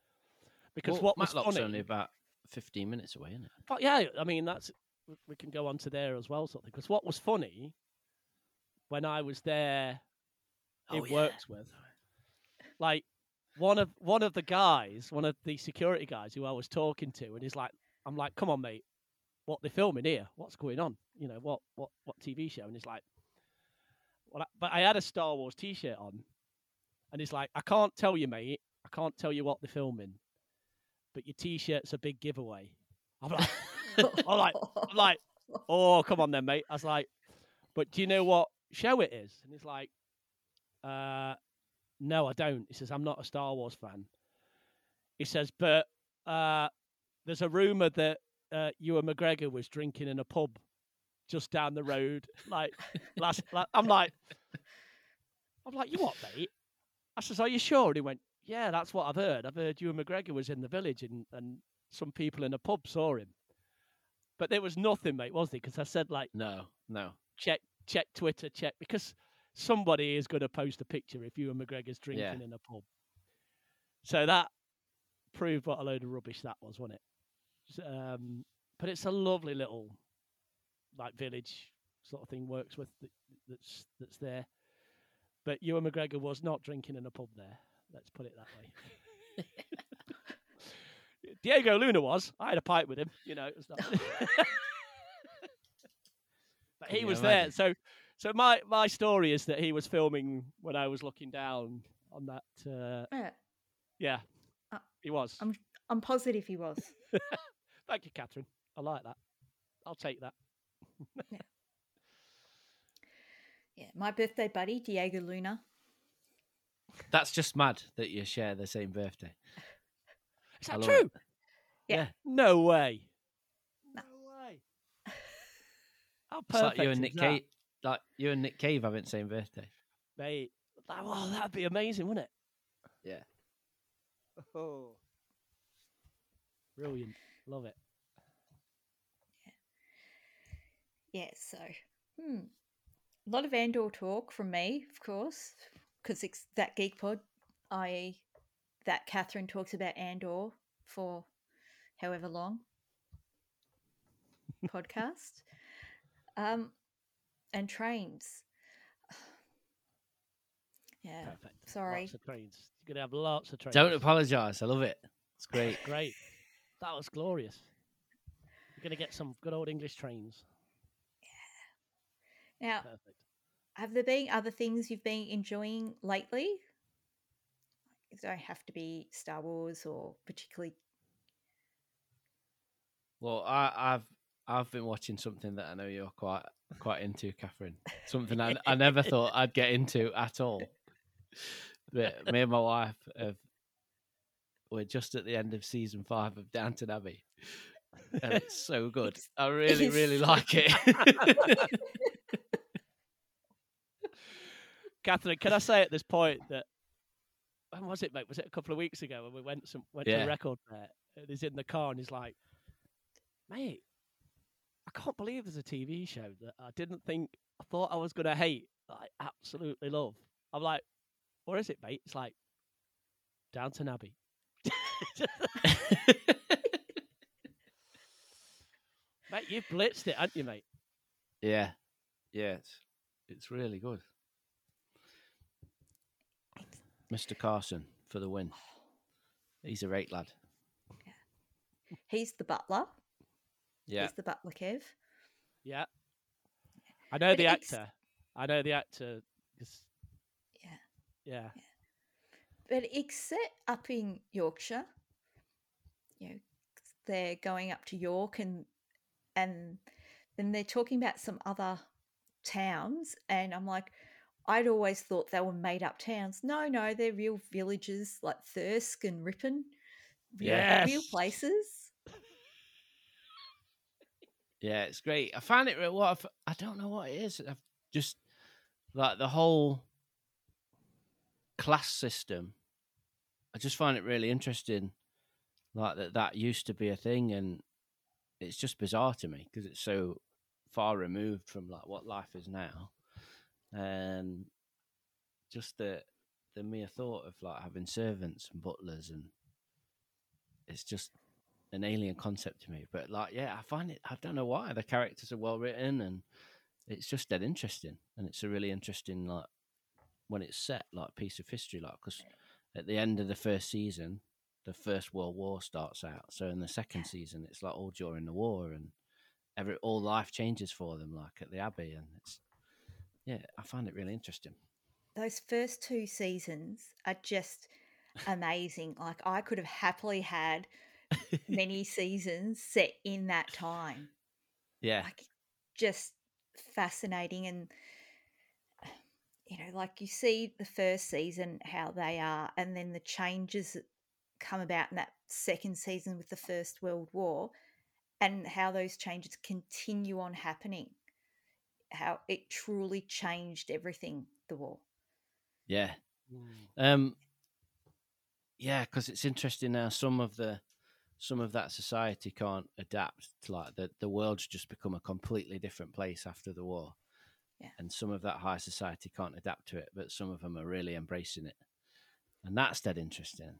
Because Well, what was Matlock's funny, only about fifteen minutes away, isn't it? but yeah, I mean that's we- we can go on to there as well, something. Because what was funny when I was there, Oh, it yeah. works with like one of one of the guys, one of the security guys who I was talking to, and he's like, I'm like, come on, mate, what they're filming here? What's going on? You know, what what what TV show? And he's like, well, I, but I had a Star Wars T-shirt on, and he's like, I can't tell you, mate, I can't tell you what they're filming, but your T-shirt's a big giveaway. I'm like, I'm like, I'm like, oh, come on then, mate. I was like, but do you know what show it is? And he's like, uh, no, I don't. He says, I'm not a Star Wars fan. He says, but uh, there's a rumor that uh, Ewan McGregor was drinking in a pub just down the road. Like, last, like, I'm like, I'm like, you what, mate? I says, are you sure? And he went, yeah, that's what I've heard. I've heard Ewan McGregor was in the village and, and some people in a pub saw him. But there was nothing, mate, was there? Because I said, like, No, no. check check Twitter, check because somebody is going to post a picture if Ewan McGregor's drinking Yeah. in a pub. So that proved what a load of rubbish that was, wasn't it? S- Um, but it's a lovely little like village sort of thing Wirksworth th- that's that's there. But Ewan McGregor was not drinking in a pub there. Let's put it that way. Diego Luna was. I had a pipe with him. You know, it was not. but he Can you was there. imagine? So, so my my story is that he was filming when I was looking down on that. Uh, Yeah, yeah, Uh, he was. I'm- I'm positive he was. Thank you, Catherine. I like that. I'll take that. Yeah, my birthday buddy Diego Luna. That's just mad that you share the same birthday. Is that true? it. Yeah. No way. No. way. How It's like perfect you and Nick that? Cave, like you and Nick Cave having the same birthday. Mate, that, well, that'd be amazing, wouldn't it? Yeah. Oh. Brilliant. Love it. Yeah, Yeah, so hmm. a lot of Andor talk from me, of course, because it's that Geek Pod, i.e., that Catherine talks about Andor for however long podcast, um, and trains. Yeah, Perfect. sorry. Lots of trains. You're going to have lots of trains. Don't apologise. I love it. It's great. Great. That was glorious. You're going to get some good old English trains. Yeah. Now Perfect. have there been other things you've been enjoying lately? It don't have to be Star Wars or particularly. Well, I, I've I've been watching something that I know you're quite quite into, Catherine. Something I, I never thought I'd get into at all. But me and my wife have we're just at the end of season five of Downton Abbey, and it's so good. I really really like it. Catherine, can I say at this point that when was it, mate? Was it a couple of weeks ago when we went some went to Yeah. a record fair? And he's in the car and he's like, "Mate, I can't believe there's a TV show that I didn't think I thought I was gonna hate. that I absolutely love." I'm like, "What is it, mate?" It's like Downton Abbey. mate, you've blitzed it, haven't you, mate? yeah, yeah, it's it's really good. Mr. Carson for the win. He's a great lad. He's the butler. Yeah, He's the butler, Kev. Yeah. I know But the it's- actor. I know the actor. 'cause- Yeah. Yeah. But except up in Yorkshire, you know, they're going up to York and and then they're talking about some other towns, and I'm like, I'd always thought they were made up towns. No, no, they're real villages like Thirsk and Ripon. Real, real places. Yeah, it's great. I find it what I've- I don't know what it is. I've just like the whole class system. I just find it really interesting, like that that used to be a thing, and it's just bizarre to me because it's so far removed from like what life is now, and just the the mere thought of like having servants and butlers and it's just an alien concept to me. But like, yeah, I find it. I don't know why the characters are well written, and it's just dead interesting. And it's a really interesting like when it's set like piece of history, like because at the end of the first season, the First World War starts out. So in the second season, it's like all during the war, and every all life changes for them, like at the Abbey, and it's yeah, I find it really interesting. Those first two seasons are just amazing. Like I could have happily had many seasons set in that time. Yeah, like just fascinating and you know like you see the first season how they are and then the changes that come about in that second season with the first world war and how those changes continue on happening how it truly changed everything the war yeah. Mm. Um, yeah, because it's interesting now. Some of the some of that society can't adapt to like the the world's just become a completely different place after the war. Yeah. And some of that high society can't adapt to it, but some of them are really embracing it, and that's dead interesting.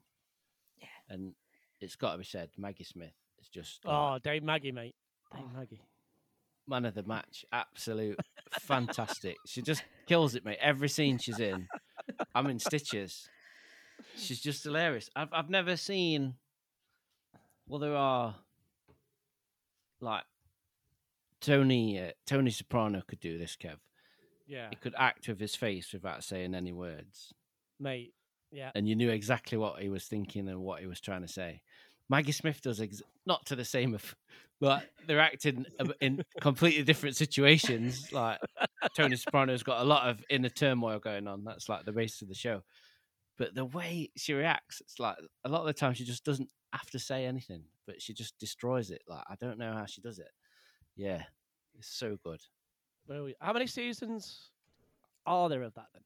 Yeah. And it's got to be said, Maggie Smith is just Oh, like, Dame Maggie, mate. Dame Oh. Maggie. man of the match. Absolute fantastic. She just kills it, mate. Every scene she's in, I'm in stitches. She's just hilarious. I've I've never seen. Well, there are like Tony uh, Tony Soprano could do this. Kev, Yeah, he could act with his face without saying any words, mate. Yeah. and you knew exactly what he was thinking and what he was trying to say. Maggie Smith does ex- not to the same of, but they're acting in completely different situations. Like Tony Soprano's got a lot of inner turmoil going on. That's like the base of the show. But the way she reacts, it's like a lot of the time she just doesn't have to say anything, but she just destroys it. Like I don't know how she does it. Yeah, it's so good. Brilliant. How many seasons are there of that then?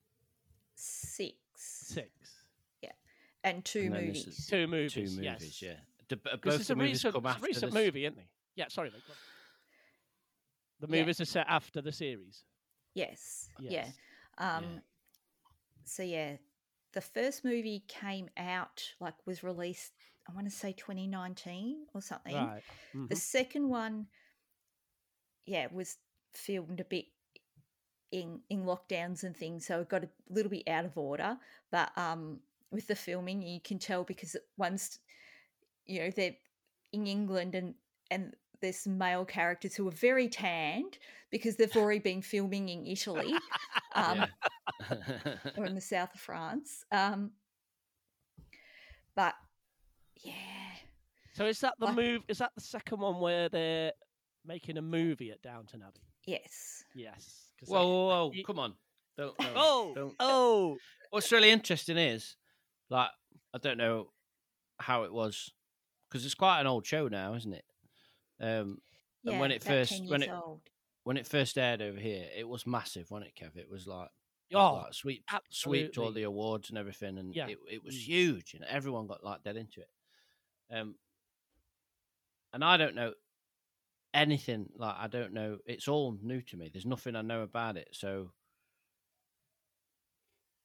six Six. Yeah, and two And then this is- movies Two movies. Two movies, yes. yeah. D- b- Because both it's the a movies recent, come after recent this. movie, isn't it? Yeah, sorry, mate. go on. The Yeah. movies are set after the series. yes, Yes. yeah um so yeah the first movie came out like was released i want to say 2019 or something Right. the Mhm. second one yeah was filmed a bit in in lockdowns and things so it got a little bit out of order but um with the filming you can tell because once you know they're in england and and there's some male characters who are very tanned because they've already been filming in italy um or in the south of France. Um, but yeah, So is that the Like- move? Is that the second one where they're making a movie at Downton Abbey? Yes, Yes. whoa, whoa, whoa! you- Come on! Don't. No, Oh, don't. oh, What's really interesting is, like, I don't know how it was because it's quite an old show now, isn't it? Um, yeah. when it about first- when it- old. when it first aired over here, it was massive, wasn't it, Kev? It was like, oh, like sweep, sweeped all the awards and everything, and Yeah. it, it was Mm. huge, and everyone got like dead into it. Um, and I don't know anything like I don't know. It's all new to me. There's nothing I know about it, so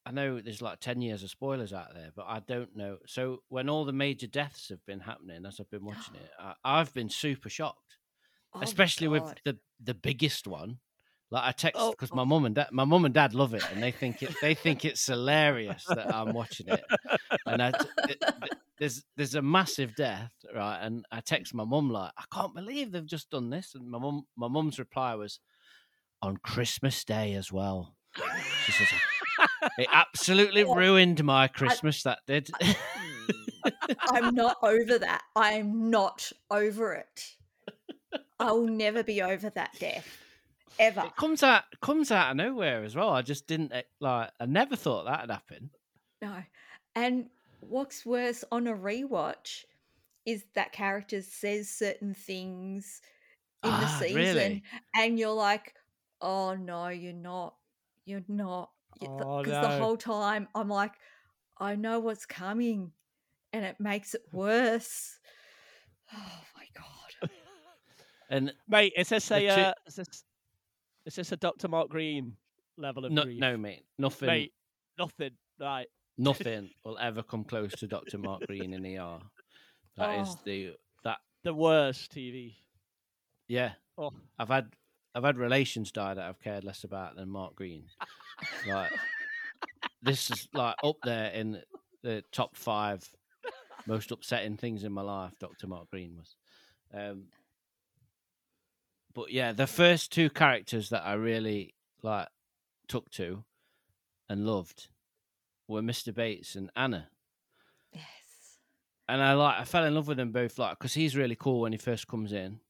I know there's like ten years of spoilers out there, but I don't know. So when all the major deaths have been happening as I've been watching it, I, I've been super shocked Oh especially with the the biggest one. Like I text Oh, because my oh. mum and dad, my mum and dad love it, and they think it they think it's hilarious that I'm watching it. And I, t- th- th- there's there's a massive death, right? And I text my mum like, I can't believe they've just done this. And my mum my mum's reply was, on Christmas Day as well. She says, "It absolutely ruined my Christmas. That did." Hmm, I'm not over that. I'm not over it. I'll never be over that death. Ever. it comes out comes out of nowhere as well. I just didn't eh, like. I never thought that'd happen. No. And what's worse on a rewatch is that character says certain things in the Ah, season really? and you're like, "Oh no, you're not. You're not." Because Oh, the whole time I'm like, "I know what's coming." And it makes it worse. Oh my god. And Mate, is this The a chi- uh, is this is this a Dr. Mark Green level of no, grief? no, mate, nothing, mate, nothing. Right. nothing will ever come close to Doctor Mark Green in ER. That is Oh. the that The worst TV. yeah. Oh, I've had I've had relations die that I've cared less about than Mark Green. like this is like up there in the top five most upsetting things in my life. Doctor Mark Green was. Um, but yeah, the first two characters that I really like took to and loved were Mr. Bates and Anna. Yes. and I like I fell in love with them both like because he's really cool when he first comes in,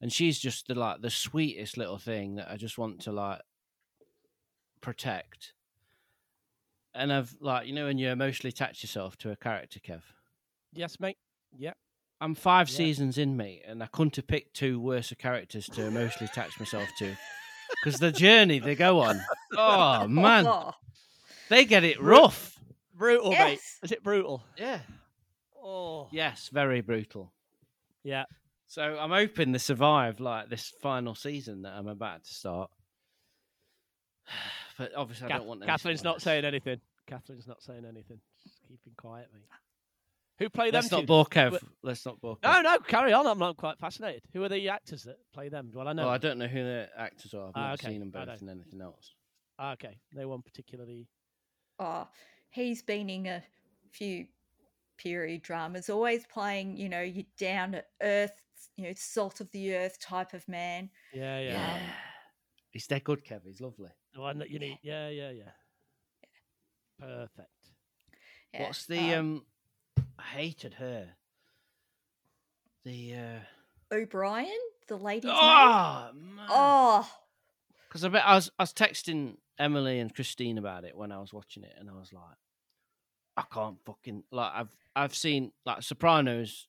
and she's just the like the sweetest little thing that I just want to like protect. And I've like you know when you emotionally attach yourself to a character, Kev. yes, mate. Yeah. I'm five Yeah. seasons in, mate, and I couldn't have picked two worse characters to emotionally attach myself to. Because the journey they go on, oh man, they get it rough. Brutal, mate. Is it brutal? Yeah. Oh. Yes, very brutal. Yeah. So I'm hoping they survive like this final season that I'm about to start. But obviously, I Kath- don't want. any Catherine's not saying anything. Catherine's not saying anything. Just keeping quiet, mate. Who play them? Let's not bore Kev. But- Let's not bore. Kev. No, no, carry on. I'm not quite fascinated. Who are the actors that play them? Well, I know. Well, I don't know who the actors are. I've Ah, never okay. seen them I both in anything else. Ah, okay, no one particularly. oh, he's been in a few period dramas, always playing, you know, you down to earth, you know, salt of the earth type of man. Yeah, yeah. Um, he's dead good, Kev. He's lovely. The one that you need. Yeah, yeah, yeah. Perfect. Yeah, What's the um? I hated her. The uh O'Brien, the name? oh man. Oh, Because I bet I was I was texting Emily and Christine about it when I was watching it, and I was like, I can't fucking like I've I've seen like Sopranos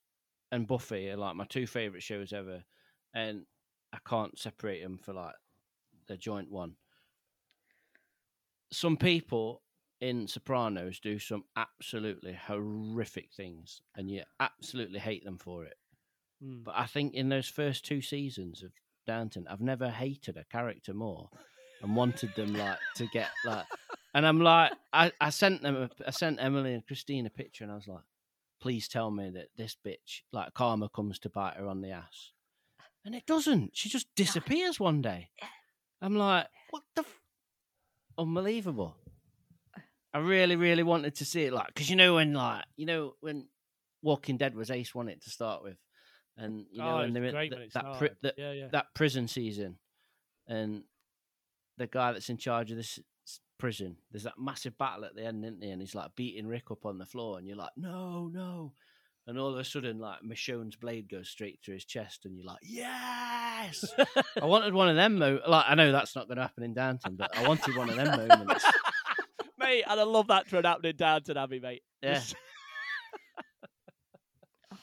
and Buffy are like my two favorite shows ever, and I can't separate them for like the joint one. Some people in Sopranos do some absolutely horrific things, and you absolutely hate them for it. Mm. But I think in those first two seasons of Downton, I've never hated a character more and wanted them like to get like. And I'm like, I, I sent them, a, I sent Emily and Christine a picture, and I was like, please tell me that this bitch, like karma, comes to bite her on the ass, and it doesn't. She just disappears one day. I'm like, what the, f-? unbelievable. I really, really wanted to see it, like, because you know when, like, you know when Walking Dead was Ace wanted to start with, and you know oh, when they was were great that, pri- that, yeah, yeah. that prison season, and the guy that's in charge of this prison, there's that massive battle at the end, isn't there? And he's like beating Rick up on the floor, and you're like, no, no. And all of a sudden, like Michonne's blade goes straight through his chest, and you're like, yes. I wanted one of them. Mo- like I know that's not going to happen in Downton, but I wanted one of them moments. Mate, and I love that for an happening Downton Abbey, mate. Yeah. Just-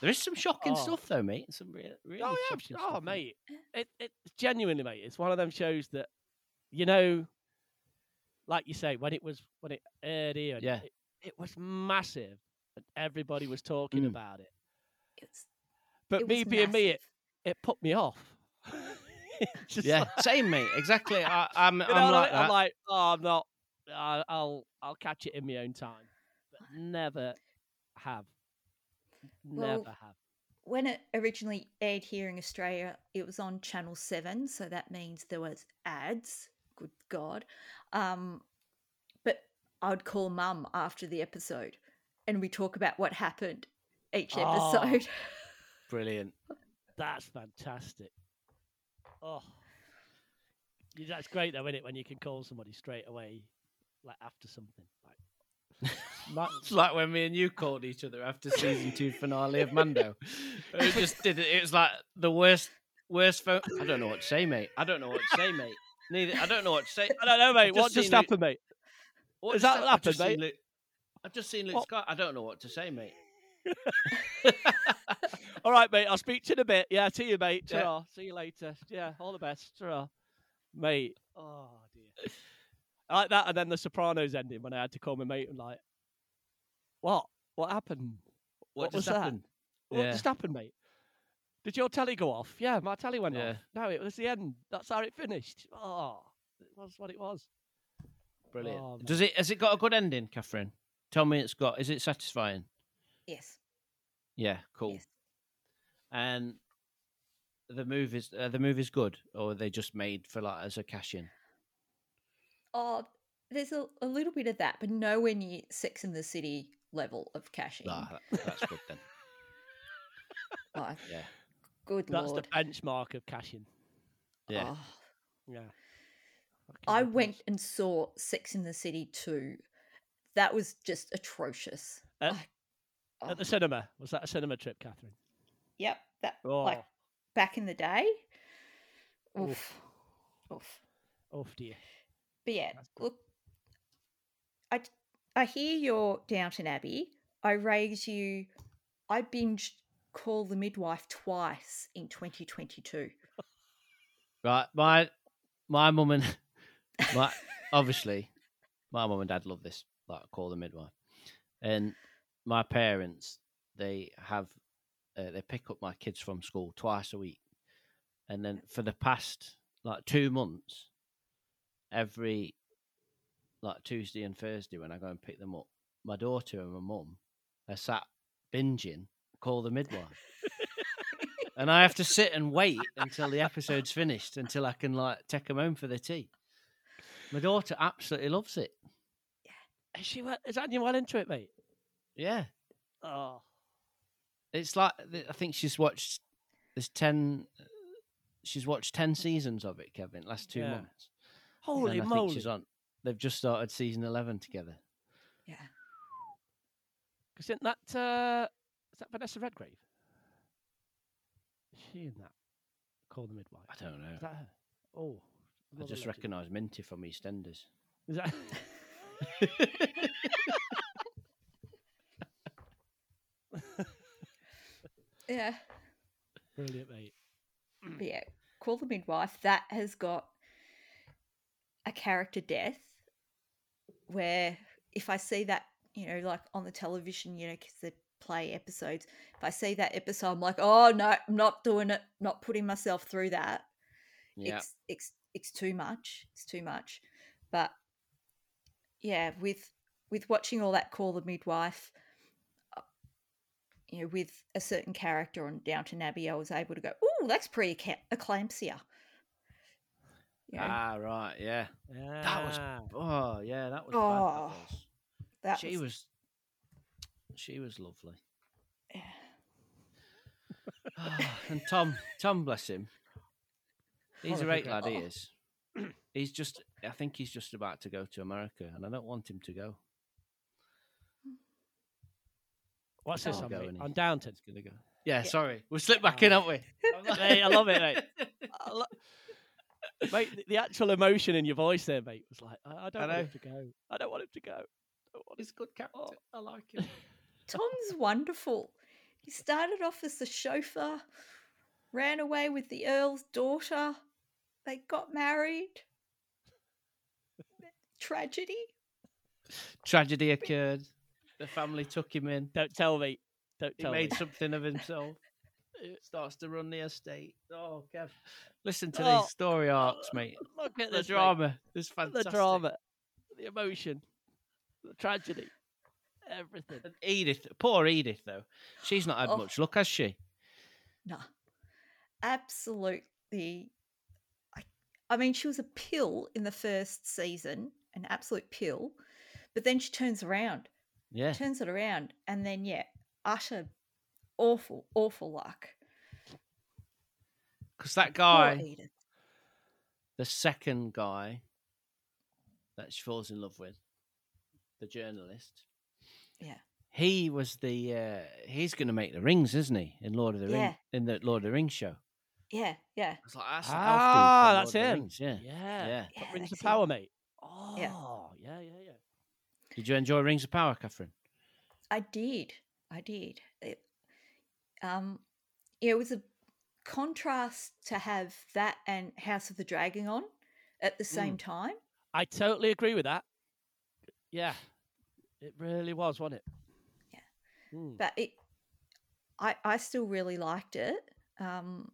There is some shocking Oh. stuff though, mate. Some real, really oh yeah, shocking oh stuff. mate, it it genuinely, mate. It's one of them shows that, you know, like you say, when it was when it aired here, Yeah. it, it was massive, and everybody was talking Mm. about it. it's, But it me was being me, it, it put me off. Just Yeah, like- same, mate. Exactly. I, I'm, you know I'm like? I'm like, oh, I'm not. I, I'll I'll catch it in my own time, but never have, Well, never have. when it originally aired here in Australia, it was on Channel Seven, so that means there was ads. Good God! Um, but I'd call Mum after the episode, and we talk about what happened each Oh. episode. Brilliant. That's fantastic. Oh, That's great though, isn't it? When you can call somebody straight away, like after something. Like, not, It's like when me and you called each other after season two finale of Mando. It just did it. It was like the worst, worst phone. I don't know what to say, mate. I don't know what to say, mate. Neither. I don't know what to say. I don't know, mate. just What just seen Luke- happened, mate? What Has that I've just happened, seen mate? Luke- I've just seen Luke What? Scott. I don't know what to say, mate. All right, mate. I'll speak to you in a bit. Yeah, see you, mate. Yeah. Ta-ra. See you later. Yeah, all the best. Ta-ra. Mate. Oh dear. I like that, and then the Sopranos ending when I had to call my mate and like, what? What happened? What, What just was that? happened? What just happened, mate? Did your telly go off? Yeah, my telly went Yeah. off. No, it was the end. That's how it finished. Oh, it was what it was. Brilliant. Oh, Does it? Has it got a good ending, Catherine? Tell me it's got. Is it satisfying? Yes. Yeah. Cool. Yes. And the movie's uh, the movie's good, or are they just made for like as a cash in? Oh, there's a, a little bit of that, but nowhere near Sex in the City level of cashing. Ah, that- that's good then. Oh, Yeah. good That's lord. the benchmark of cashing. Yeah. Oh, Yeah. Fucking I went and saw Sex in the City 2. That was just atrocious. At- I- oh, at the cinema. Was that a cinema trip, Catherine? yep, that Oh, like back in the day. Oof. Oof. Oof. oh dear. But yeah, good. look, I I hear you're Downton Abbey. I raise you. I binged Call the Midwife twice in 2022. Right. My my mum and my obviously my mum and dad love this. Like call the midwife, and my parents they have uh, they pick up my kids from school twice a week, and then for the past like two months, every like Tuesday and Thursday when I go and pick them up, my daughter and my mum are sat binging call the midwife. and I have to sit and wait until the episode's finished until I can like take them home for the tea. My daughter absolutely loves it. Yeah. Is she well, is Anya well into it, mate? Yeah, Oh, it's like I think she's watched there's ten. Uh, she's watched ten seasons of it, Kevin. Last two Yeah. months. Holy and I moly! think she's on. They've just started season eleven together. Yeah. Because isn't that uh, is that Vanessa Redgrave? Is she in that? Call the midwife. I don't know. Is that her? Oh, I just legend. recognise Minty from EastEnders. Is that? Yeah. Brilliant, mate. But yeah, Call the Midwife, that has got a character death where if I see that, you know, like on the television, you know, because they play episodes, if I see that episode, I'm like, oh no, I'm not doing it, not putting myself through that. Yeah, It's, it's, it's too much. It's too much. But yeah, with with watching all that Call the Midwife, uh, you know, with a certain character on Downton Abbey, I was able to go, oh, that's pre eclampsia. You know, ah right, yeah. Yeah. That was oh yeah, that was bad. Oh, That was. that she was, was she was lovely. yeah. Ah, and Tom, Tom, bless him. He's What a a great lad. He is. He's just. I think he's just about to go to America, and I don't want him to go. What's this Oh. on, Go, mate? and he- On Downton. He's gonna go. Yeah, Yeah. sorry, we slipped back in, Oh. haven't we? Mate, I love it, mate. I lo- mate, the- the actual emotion in your voice there, mate, was like, I, I don't I want know. him to go. I don't want him to go. I don't want him- He's a good character. Oh. I like him. Tom's wonderful. He started off as the chauffeur, ran away with the Earl's daughter. They got married. Tragedy. Tragedy occurred. The family took him in. Don't tell me. Don't tell. He tell made something of himself. Starts to run the estate. Oh, Kev. Listen to Oh. these story oh, arcs, mate. Look at The this, mate. drama is The drama, the emotion, the tragedy, everything. And Edith, poor Edith, though. She's not had Oh. much luck, has she? No. Absolutely. I, I mean, she was a pill in the first season, an absolute pill. But then she turns around, Yeah. turns it around, and then, yeah, utter awful, awful luck. Because that guy, the second guy that she falls in love with, the journalist. Yeah. He was the uh, he's going to make the rings, isn't he? In Lord of the Yeah. Rings, in the Lord of the Rings show. Yeah, yeah. It's like that's the elf dude Ah, Lord that's him. Rings, Yeah. Yeah. Yeah. Yeah, Rings of that's Power, him. mate. Oh, yeah, yeah, yeah. Did you enjoy Rings of Power, Catherine? I did. I did. It, um, yeah, it was a contrast to have that and House of the Dragon on at the same time. I totally agree with that. Yeah, it really was, wasn't it? Yeah. Mm. But it, I, I still really liked it. Um,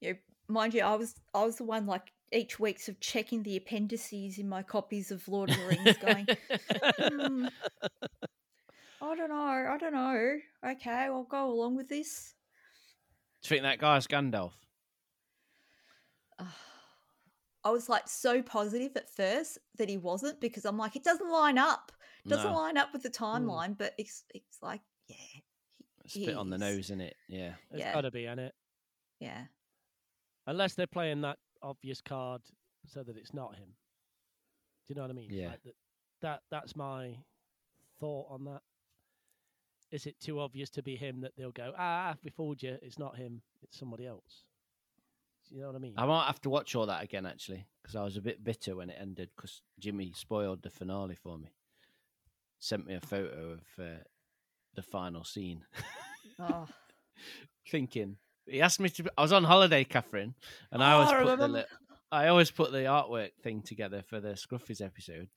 you know, mind you, I was I was the one like each week sort of checking the appendices in my copies of Lord of the Rings, going, "Hmm, I don't know, I don't know. Okay, I'll go along with this. Do you think that guy's Gandalf? I was like so positive at first that he wasn't because I'm like, it doesn't line up. It doesn't No. line up with the hmm. timeline, but it's it's like, yeah, It's a bit on the nose, isn't it? Yeah. It's Yeah. got to be, in it? yeah. Unless they're playing that obvious card so that it's not him. Do you know what I mean? Yeah. Like that, that that's my thought on that. Is it too obvious to be him that they'll go, ah, we fooled you. It's not him. It's somebody else. Do you know what I mean? I might have to watch all that again actually because I was a bit bitter when it ended because Jimmy spoiled the finale for me. Sent me a photo of uh, the final scene, Oh, thinking he asked me to. I was on holiday, Catherine, and I Oh, always I put the li- I always put the artwork thing together for the Scruffies episode.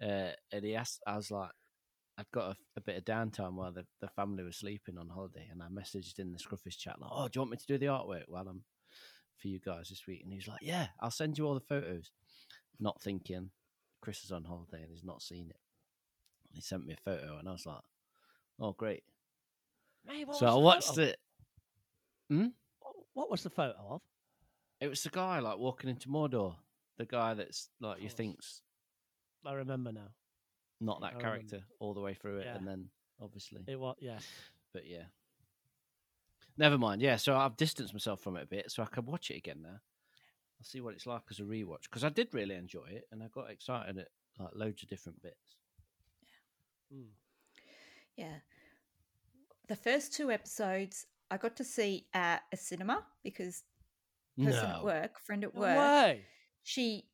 Uh, and he asked, I was like, I'd got a, a bit of downtime while the, the family was sleeping on holiday, and I messaged in the Scruffies chat like, "Oh, do you want me to do the artwork while I'm for you guys this week?" And he's like, "Yeah, I'll send you all the photos." Not thinking Chris is on holiday and he's not seen it. And he sent me a photo, and I was like, "Oh, great!" Mate, so I watched it. Hmm? What- What was the photo of? It was the guy like walking into Mordor. The guy that's like you think's I remember now. Not that remember. character all the way through it, Yeah. and then obviously, It was, yeah. but yeah. Never mind. Yeah, so I've distanced myself from it a bit, so I can watch it again now. I'll see what it's like as a rewatch because I did really enjoy it, and I got excited at like loads of different bits. Mm. yeah. The first two episodes I got to see at a cinema because person at No, work, friend at No work, way. she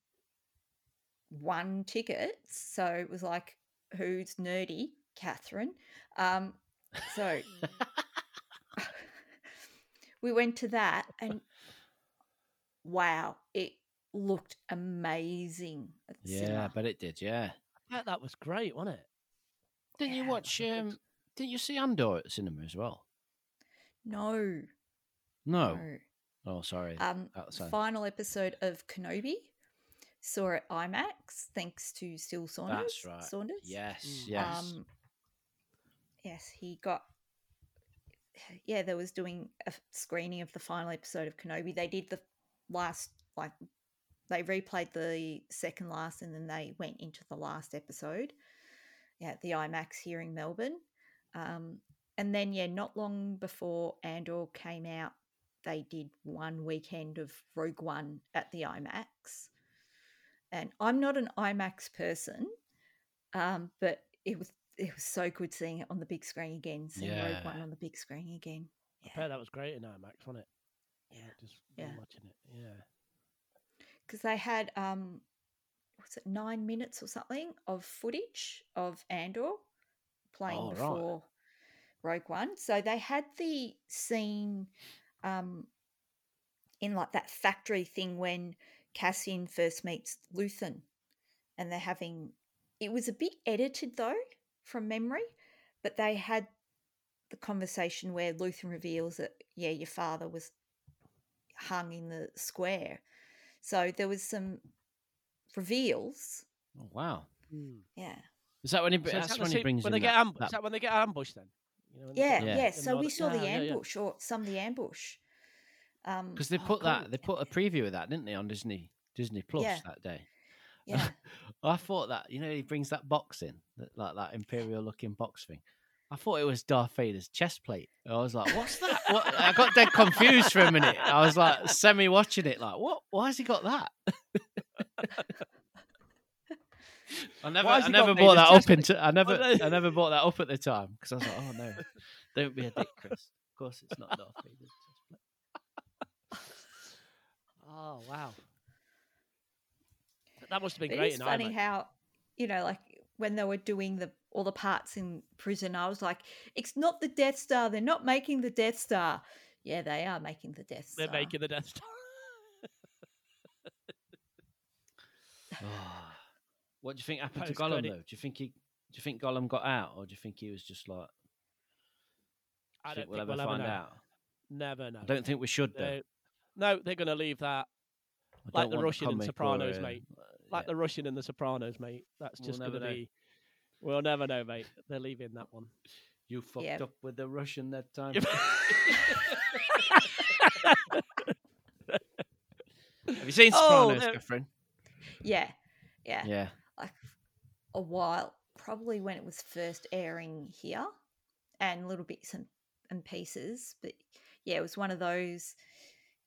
won tickets. So it was like, who's nerdy? Catherine. Um, so we went to that and wow, it looked amazing yeah, cinema. but it did. Yeah, Yeah, that was great, wasn't it? didn't you watch? Um, didn't you see Andor at the cinema as well? No, No. no. Oh, sorry. Um, outside. final episode of Kenobi saw at IMAX thanks to Steele Saunders. That's right. Saunders. Yes, Mm. yes. Um, yes, he got. Yeah, there was doing a screening of the final episode of Kenobi. They did the last, like, they replayed the second last, and then they went into the last episode. Yeah, at the IMAX here in Melbourne. Um, and then, yeah, not long before Andor came out, they did one weekend of Rogue One at the IMAX. And I'm not an IMAX person, um, but it was it was so good seeing it on the big screen again, seeing Rogue One on the big screen again. I Yeah, bet that was great in IMAX, wasn't it? yeah, Just Yeah. watching it. Yeah. because they had um, what's it, nine minutes or something of footage of Andor playing Oh, right. before Rogue One. So they had the scene um, in like that factory thing when Cassian first meets Luthen, and they're having. It was a bit edited though, from memory, but they had the conversation where Luthen reveals that yeah, your father was hung in the square. So there was some reveals. oh, wow. Mm. Yeah. Is that when he? So that's that when he brings when they get that- ambu- that- Is that when they get ambushed then? You know, Yeah, get yeah. Yeah. So we saw the Ah, yeah, yeah. ambush or some of the ambush. Um, Because they Oh, put that, cool. they put a preview of that, didn't they, on Disney Disney Plus Yeah. that day? yeah, I thought that you know he brings that box in, that, like that imperial looking box thing. I thought it was Darth Vader's chest plate. I was like, "What's that?" What? I got dead confused for a minute. I was like, semi watching it, like, "What? Why has he got that?" I never, Why I never got brought that up chest into. I never, What I never brought that up at the time because I was like, "Oh no, don't be a dick, Chris." Of course, it's not Darth Vader's chest plate. Oh wow. That must have been It great is in funny IMAX. how, you know, like when they were doing the all the parts in prison, I was like, it's not the Death Star. They're not making the Death Star. Yeah, they are making the Death Star. They're making the Death Star. Oh. What do you think happened to Post-credit. Gollum though? Do you think he? Do you think Gollum got out, or do you think he was just like? I don't we'll think ever we'll ever find know. out. Never know. I don't think we should though. They- no, they're going to leave that I like the Russian and Sopranos, mate. uh, like yeah. the Russian and the Sopranos, mate. That's We'll just going to be. We'll never know, mate. They're leaving that one. You fucked Yeah. up with the Russian that time. Have you seen Oh, Sopranos, no. Catherine? Yeah, yeah, Yeah. like a while, probably when it was first airing here, and little bits and, and pieces. But yeah, it was one of those.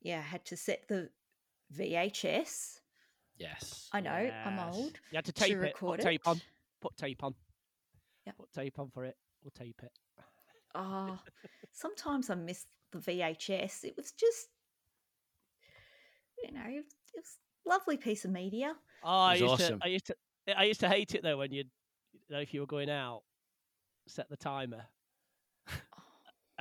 Yeah, I had to set the VHS. Yes. I know I'm old. You had to to tape it. record Put tape on. Put tape on. Yep. Put tape on for it. We'll tape it. Oh, sometimes I miss the VHS. It was just, you know, it was, a lovely piece of media. Oh, I was used awesome. to. I used to. I used to hate it though when you'd, you know, if you were going out, set the timer,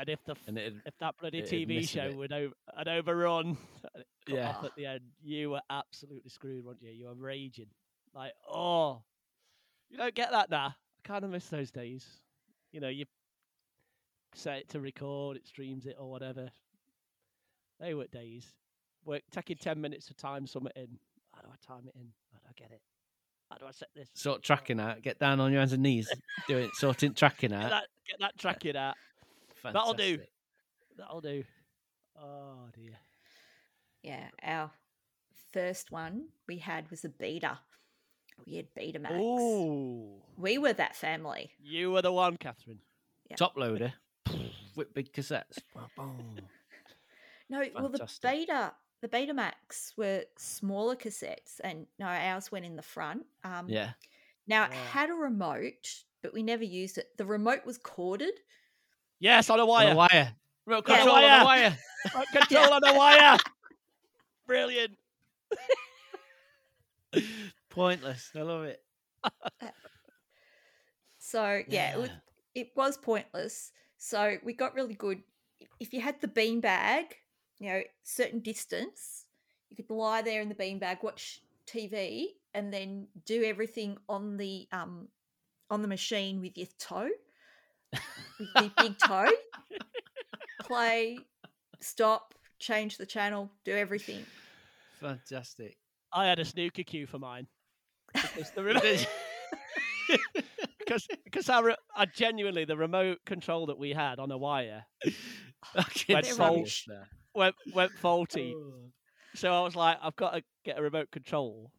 and if the And it, if that bloody TV show bit. would over, had overrun, it Yeah. off at the end, you were absolutely screwed, weren't you? You were raging, like, oh, you don't get that now. I kind of miss those days. You know, you set it to record, it streams it or whatever. They were days. Work taking ten minutes to time something in. How do I time it in? How do I get it? How do I set this? sort tracking out. Get down on your hands and knees. Do it. Sorting tracking out. Get that, get that tracking out. That'll do. That'll do. Oh dear. Yeah, our first one we had was a beta. We had Betamax. Ooh, We were that family. you were the one, Catherine. Top loader. With big cassettes. Boom. No, well, the beta, the Betamax were smaller cassettes, and no, ours went in the front. Um, Yeah. Now it Yeah. had a remote, but we never used it. The remote was corded. Yes, on a On wire. a wire. Remote Yeah. control on Wire. a wire. Right, Control on a wire. Brilliant. Pointless. I love it. So yeah, it was it was pointless. So we got really good. If you had the bean bag, you know, certain distance, you could lie there in the bean bag, watch TV, and then do everything on the um on the machine with your toe, with the big toe. Play, stop, change the channel, do everything. Fantastic. I had a snooker cue for mine. Because the remote, because because I, I genuinely the remote control that we had on a wire Went fault. went went faulty. Oh. So I was like, I've got to get a remote control.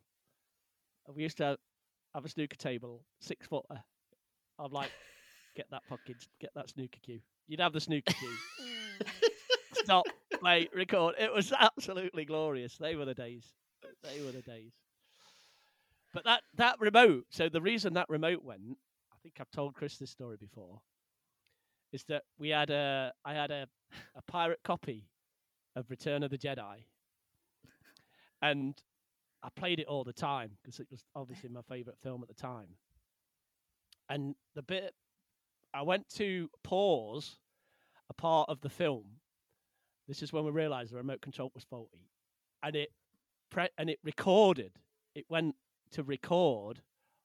And we used to have a snooker table, six footer. I'm like, get that fucking, get that snooker cue. You'd have the snooker cue. Stop, play, record. It was absolutely glorious. They were the days. They were the days. But that that remote. So the reason that remote went, I think I've told Chris this story before, is that we had a, I had a, a pirate copy of Return of the Jedi, and I played it all the time because it was obviously my favorite film at the time. And the bit I went to pause a part of the film. This is when we realised the remote control was faulty, and it pre- and it recorded. It went to record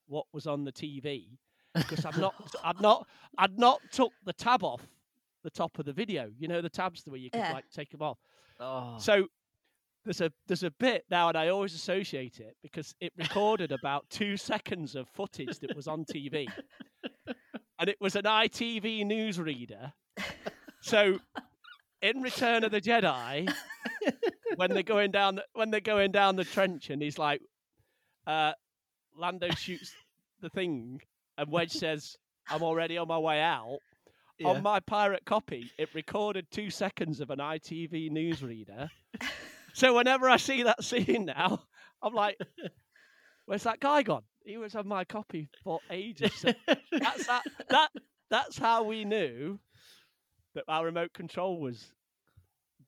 what was on the TV because I'd not, I'd not, I'd not took the tab off the top of the video. You know the tabs where you can Yeah. like take them off. Oh. So there's a there's a bit now, and I always associate it because it recorded about two seconds of footage that was on TV, and it was an ITV newsreader. So, in Return of the Jedi, when they're going down the, when they're going down the trench, and he's like, uh, Lando shoots the thing, and Wedge says, "I'm already on my way out." Yeah. on my pirate copy, it recorded two seconds of an ITV newsreader. so whenever I see that scene now, I'm like, "Where's that guy gone? He was on my copy for ages." That's that, that. That's how we knew that our remote control was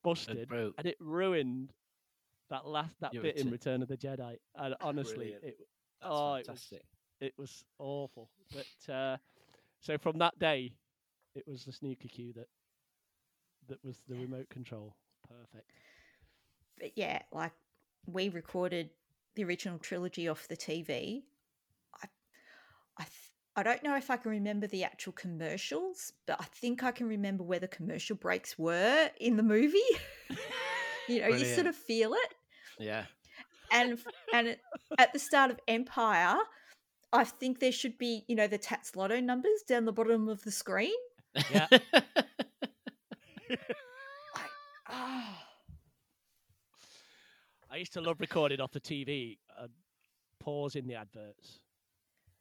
busted, broke. and it ruined that last that Your bit in return- Return of the Jedi. And honestly, Brilliant. it That's oh, it was it was awful. But uh, so from that day, it was the snooker cue that that was the remote control. Perfect. but yeah, like we recorded the original trilogy off the TV. I, I, th- I don't know if I can remember the actual commercials, but I think I can remember where the commercial breaks were in the movie. you know, you sort of feel it, Yeah. and and at the start of Empire, I think there should be you know the Tattslotto numbers down the bottom of the screen. Yeah. Ah, I used to love recording off the TV and pausing the adverts.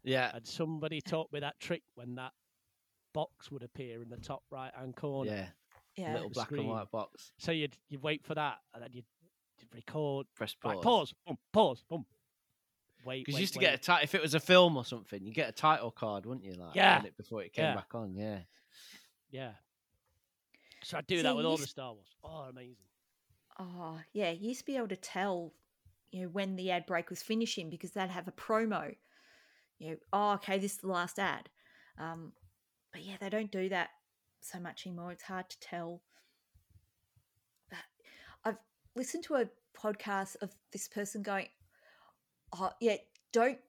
Yeah. And somebody taught me that trick when that box would appear in the top right hand corner. Yeah. yeah, Little the black and white box. So you'd you'd wait for that and then you'd, you'd record. Press pause. Right, pause. Boom, pause. Boom. Wait. Because you used to wait. get a title if it was a film or something, you get a title card, wouldn't you? Like Yeah. a minute before it came Yeah. back on. Yeah. Yeah. So I do See, that with all the Star Wars. Oh, amazing. Oh, yeah. You used to be able to tell, you know, when the ad break was finishing because they'd have a promo. You know, oh, okay, this is the last ad. Um, but yeah, they don't do that so much anymore. It's hard to tell. But I've listened to a podcast of this person going, oh, yeah, don't,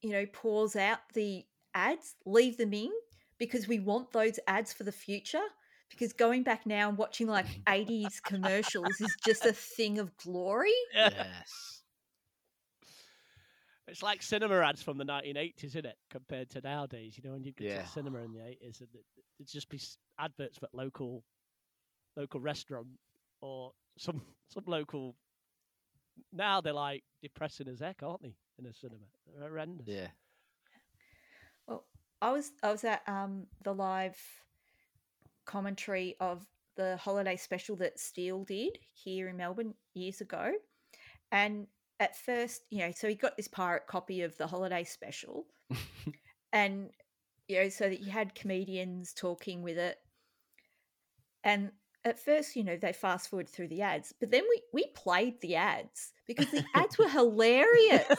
you know, pause out the ads, leave them in because we want those ads for the future because going back now and watching like 80s commercials is just a thing of glory. yes. It's like cinema ads from the 1980s, isn't it? Compared to nowadays, you know, when you go to Yeah. the cinema in the 80s, and it, it'd just be adverts for local, local restaurant or some some local. Now they're like depressing as heck, aren't they? In a cinema, they're horrendous. Yeah. Well, I was I was at um the live commentary of the holiday special that Steele did here in Melbourne years ago. And at first, you know, so he got this pirate copy of the holiday special. and you know, so that you had comedians talking with it. And at first, you know, they fast forward through the ads, but then we we played the ads because the ads were hilarious.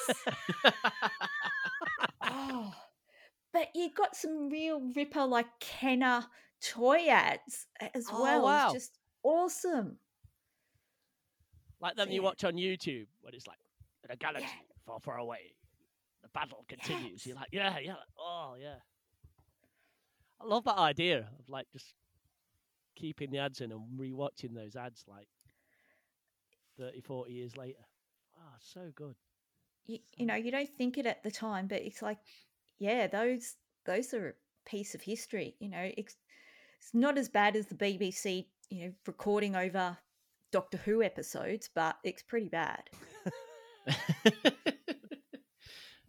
oh, but you got some real ripper like Kenner toy ads as Oh, well. wow. It's just awesome. Like them you watch on YouTube when it's like a galaxy far, far away, the battle continues. You're like, yeah, yeah, oh yeah. I love that idea of like just keeping the ads in and rewatching those ads like 30, 40 years later. Oh, so good. You, you know, you don't think it at the time, but it's like, yeah, those those are a piece of history. You know, it's it's not as bad as the BBC, you know, recording over Doctor Who episodes, but it's pretty bad.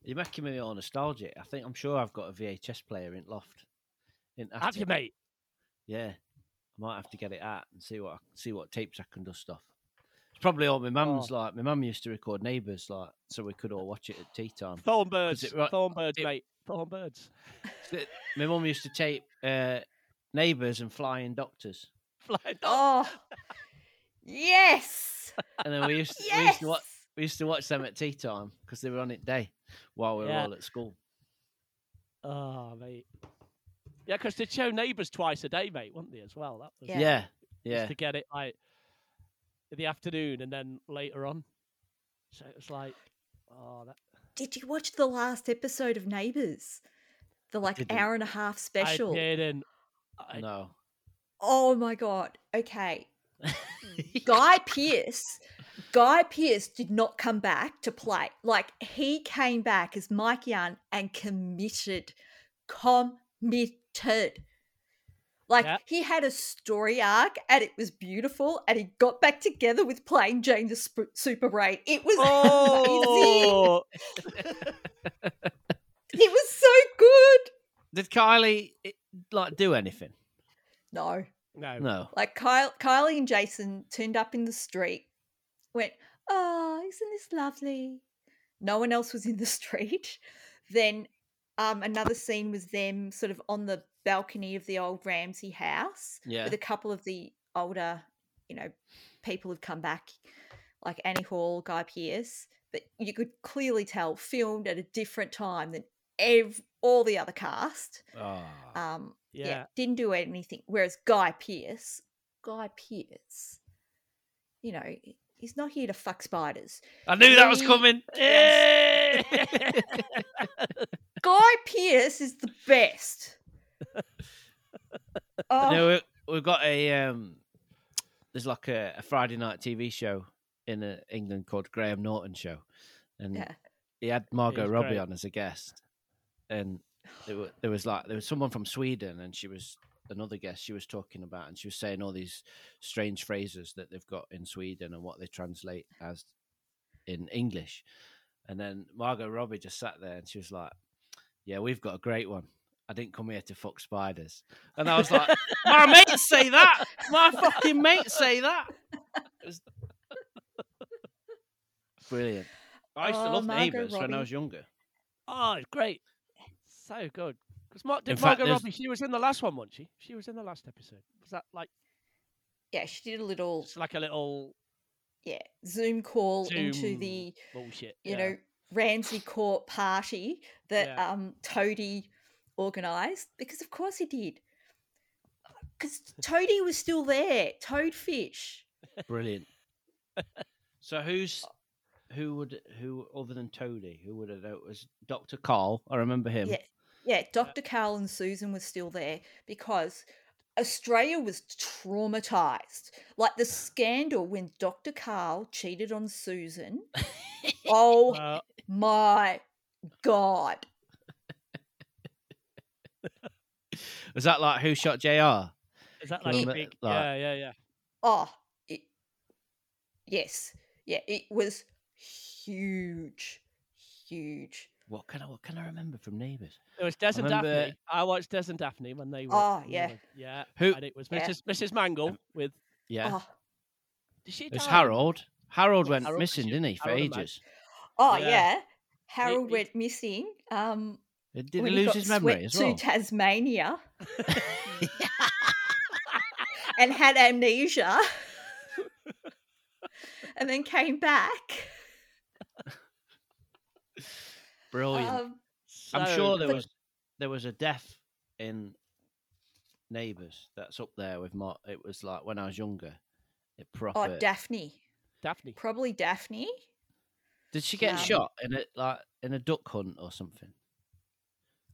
You're making me all nostalgic. I think I'm sure I've got a VHS player in loft. In Have you, mate? Yeah, I might have to get it out and see what I, see what tapes I can dust off. It's probably all my mum's Oh. like. My mum used to record Neighbours like, so we could all watch it at tea time. Thornbirds, it right- Thornbirds, it- mate. Thornbirds. So my mum used to tape uh, Neighbours and Flying Doctors, Flying dog. Oh, yes, and then we used to, we used to watch we used to watch them at tea time because they were on at day while we were Yeah. all at school. Oh, mate. Yeah, because they'd show neighbours twice a day, mate, weren't they, as well? That was Yeah. Yeah, just yeah. to get it like in the afternoon and then later on. So it was like, oh, that Did you watch the last episode of Neighbours? The like didn't. hour and a half special. I didn't. I, No. Oh my god. Okay. Guy Pearce, Guy Pearce did not come back to play. Like he came back as Mike Young and committed, committed. Like Yeah. he had a story arc and it was beautiful, and he got back together with playing Jane the Sp- Super Brain. It was amazing. Oh, It was so good. Did Kylie like do anything? No. No. No. Like Kyle, Kylie and Jason turned up in the street, went, "Oh, isn't this lovely?" No one else was in the street. Then um, another scene was them sort of on the balcony of the old Ramsay house Yeah. with a couple of the older, you know, people who've come back, like Annie Hall, Guy Pearce. But you could clearly tell filmed at a different time than ev- all the other cast. Oh. Um, yeah. Yeah. didn't do anything. Whereas Guy Pearce, Guy Pearce, you know, he's not here to fuck spiders. I knew that was coming. Hey! Guy Pearce is the best. oh, No, we, we've got a um. There's like a, a Friday night TV show in uh, England called Graham Norton Show, and yeah. he had Margot Robbie great. on as a guest, and there, were, there was like there was someone from Sweden, and she was another guest she was talking about, and she was saying all these strange phrases that they've got in Sweden and what they translate as in English, and then Margot Robbie just sat there and she was like, "Yeah, we've got a great one." I didn't come here to fuck spiders. And I was like, my mates say that. My fucking mates say that. Was brilliant. I used to Oh, love Margot Neighbours when I was younger. oh, it's great. So good. Because Mar- did fact, Margot there's- Robbie, she was in the last one, wasn't she? She was in the last episode. Was that like Yeah, she did a little it's like a little yeah Zoom call into the bullshit? you yeah. know Ramsay Court party that Yeah. um Toady organised because of course he did. Because Toady was still there, Toadfish. Brilliant. so who's who would who other than Toady? Who would have? It was Doctor Carl. I remember him. Yeah, yeah. Dr. Carl and Susan was still there because Australia was traumatized. Like the scandal when Dr. Carl cheated on Susan. oh Uh, my god! Was that like Who Shot J.R.? is that like, you a big? like- yeah, yeah, yeah. Oh, it, yes, yeah. It was huge, huge. What can I what can I remember from Neighbours? It was Des and remember- Daphne. I watched Des and Daphne when they were. Oh, yeah. were- yeah. Who- And it was Yeah. Mrs. Mrs. Mangle with. Yeah, Oh, Did she it was? Harold. Harold Yeah, went Harold missing, you- didn't he, for Harold ages? oh Yeah. yeah. Harold he- went missing. Um, Did he when lose got his memory swept as well? to Tasmania and had amnesia, and then came back. Brilliant. Um, I'm sure there good. was there was a death in Neighbours that's up there with my. It was like when I was younger. It proper. oh, Daphne, Daphne. probably Daphne. Did she get um, shot in a like in a duck hunt or something?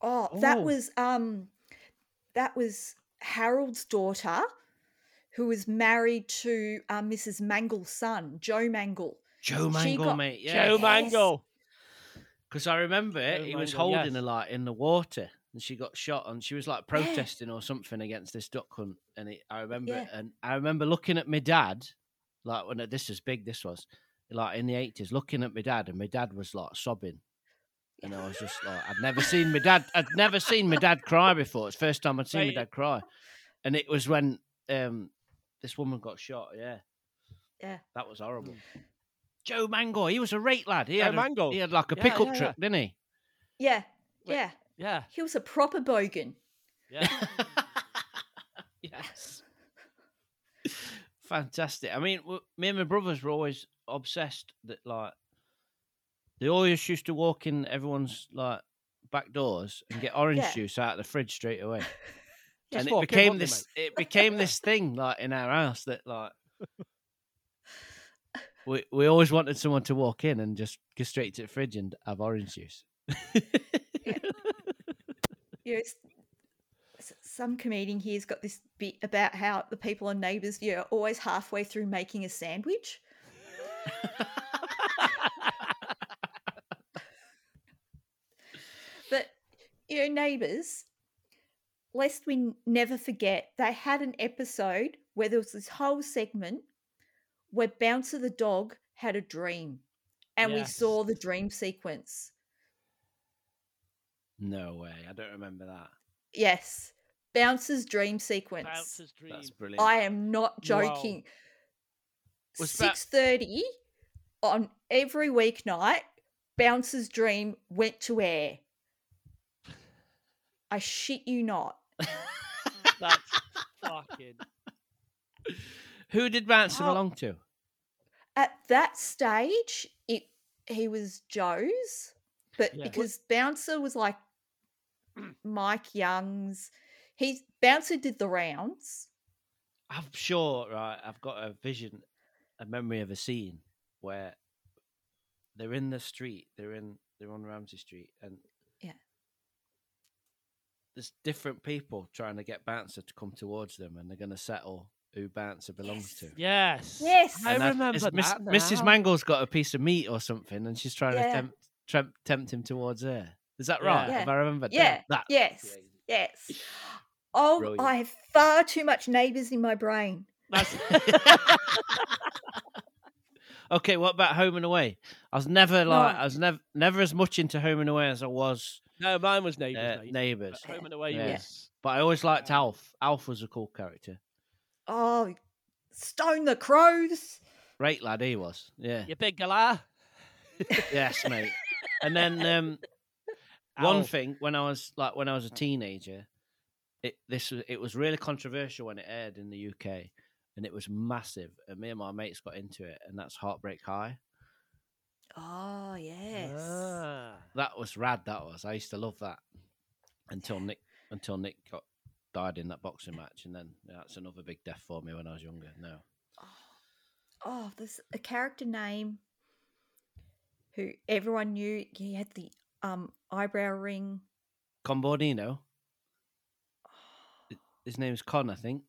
Oh, that Oh. was um, that was Harold's daughter, who was married to uh, Mrs. Mangle's son, Joe Mangle. Joe Mangle, got- mate. Yeah, Joe Yes. Mangle. Because I remember it, he was holding yes. her like in the water, and she got shot, and she was like protesting or something against this duck hunt. And it, I remember, Yeah. and I remember looking at my dad, like when this was big, this was like in the eighties, looking at my dad, and my dad was like sobbing, and I was just like, I'd never seen my dad, I'd never seen my dad cry before. It's the first time I'd seen Right. my dad cry, and it was when um this woman got shot. Yeah, Yeah. that was horrible. Joe Mangle, he was a rate lad. He Joe had a- Mangle. he had like a Yeah, pickup yeah, truck, didn't he? Yeah, Wait. yeah. Yeah. He was a proper bogan. Yeah. yes. Fantastic. I mean, me and my brothers were always obsessed that like they always used to walk in everyone's like back doors and get orange Yeah. juice out of the fridge straight away. And it became wouldn't this it became this thing like in our house that like we we always wanted someone to walk in and just go straight to the fridge and have orange juice. S- s- some comedian here's got this bit about how the people on Neighbours, you know, always halfway through making a sandwich. But you know, Neighbours, lest we never forget, they had an episode where there was this whole segment where Bouncer the dog had a dream, and we saw the dream sequence. no way. I don't remember that. Yes. Bouncer's dream sequence. Bouncer's dream. That's brilliant. I am not Wow. joking. Was that- Six thirty on every weeknight, Bouncer's dream went to air. I shit you not. That's fucking. Who did Bouncer Oh. belong to? At that stage, it he was Joe's, but Yeah. because Bouncer was like Mike Young's, he Bouncer did the rounds. I'm sure, right? I've got a vision, a memory of a scene where they're in the street. They're in. They're on Ramsay Street, and Yeah. there's different people trying to get Bouncer to come towards them, and they're going to settle who Bouncer belongs to. Yes. Yes. I And that- remember that. Miss- Mrs. Mangle's got a piece of meat or something, and she's trying to tempt, tempt, tempt him towards her. Is that right? Yeah. Have I remembered? Yeah. That? Yes. crazy. Yes. Oh, Brilliant. I have far too much neighbours in my brain. That's... Okay, what about Home and Away? I was never like No. I was never never as much into Home and Away as I was no, mine was neighbours. uh. Neighbours. Home and away Yeah. was. But I always liked Alf. Alf was a cool character. Oh, Stone the Crows. Great lad he was. Yeah. You big galah. yes, mate. And then um, one thing when I was like when I was a teenager, it this was it was really controversial when it aired in the UK, and it was massive. And me and my mates got into it, and that's Heartbreak High. Oh, yes. Ah. That was rad. That was. I used to love that until Nick until Nick got died in that boxing match, and then yeah, that's another big death for me when I was younger. No, Oh, there's a character name who everyone knew. He had the um eyebrow ring. Combordino. His name is Con, I think.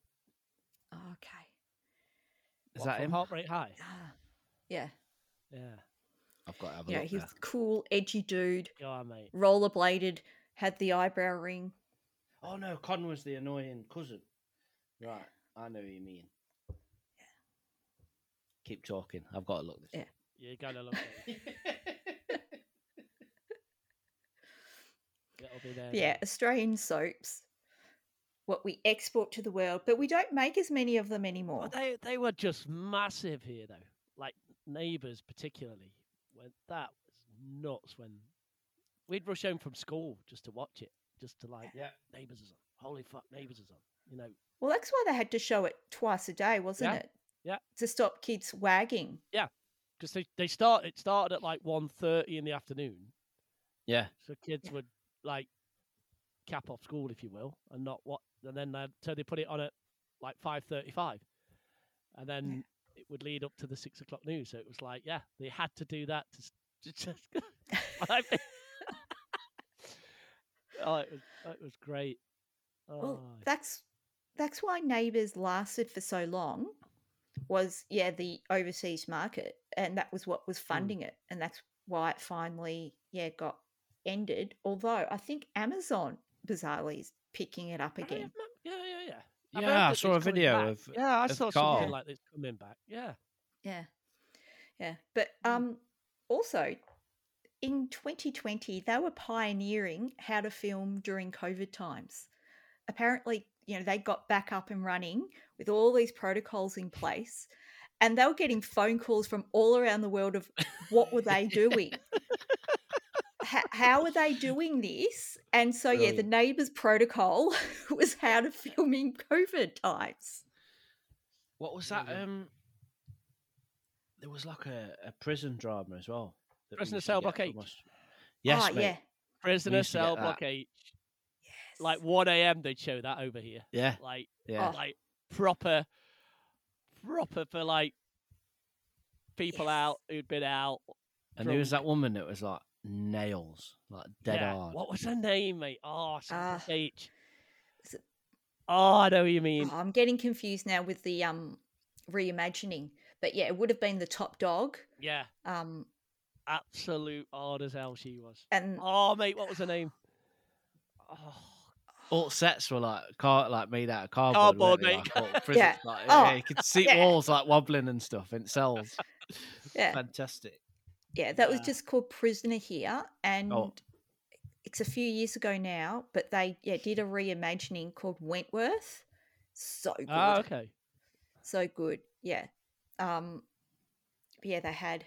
Oh, okay. Is What, that from him? Heartbreak High. Ah, yeah. Yeah. I've got to have a You know, look he was there. cool, edgy dude, Yeah, mate. rollerbladed, had the eyebrow ring. Oh no, Con was the annoying cousin. Right, I know who you mean. Yeah. Keep talking. I've got to look this. Yeah. up. You're gonna look. At it. It'll be there. Yeah, now. Australian soaps. What we export to the world, but we don't make as many of them anymore. But they they were just massive here though. Like neighbours particularly. When that was nuts when we'd rush home from school just to watch it. Just to like Yeah. neighbours is on. Holy fuck neighbours is on. You know. Well, that's why they had to show it twice a day, wasn't Yeah, it? yeah. To stop kids wagging. Yeah, because they, they start it started at like 1.30 in the afternoon. Yeah. So kids would like cap off school, if you will, and not what. And then they'd- so they put it on at like five thirty-five, and then it would lead up to the six o'clock news. So it was like, yeah, they had to do that to, s- to just. I mean- oh, it was it was great. Oh, Well, that's that's why Neighbours lasted for so long. Was yeah the overseas market, and that was what was Mm. funding it, and that's why it finally yeah got ended. Although I think Amazon bizarrely is picking it up I again. yeah, yeah, yeah. I've Yeah, I saw a video back. of- Yeah, I of saw Carl. something like this coming back. Yeah. Yeah, yeah, but Mm. um, also in 2020 they were pioneering how to film during COVID times. Apparently, you know, they got back up and running with all these protocols in place, and they were getting phone calls from all around the world of what were they doing. How, how are they doing this? And so, yeah, the neighbours protocol was how to film in COVID times. What was that? Um, there was like a, a prison drama as well. Prisoner Cell Block H. Aus- Yes, oh, mate. yeah. Prisoner used to get Cell. Block H. Yes. Like 1 a.m. they'd show that over here. Yeah, Like, yeah. Like proper, proper for like people Yes. out who'd been out. And there was that woman that was like nails, like dead Yeah. hard. What was her name, mate? Oh, Ah. H. It- Oh, I know what you mean. Oh, I'm getting confused now with the um reimagining. But yeah, it would have been the top dog. Yeah, Um absolute hard as hell she was. and Oh, mate, what was her name? Oh, All sets were like car, like made out of cardboard. Cardboard, weren't mate. Like, all prison- Yeah. like, Oh, yeah, you could see yeah. walls like wobbling and stuff in cells. yeah, Fantastic. yeah, that was just called Prisoner here. And Oh. it's a few years ago now, but they yeah did a reimagining called Wentworth. So good, Ah, okay. so good. Yeah, um, yeah. They had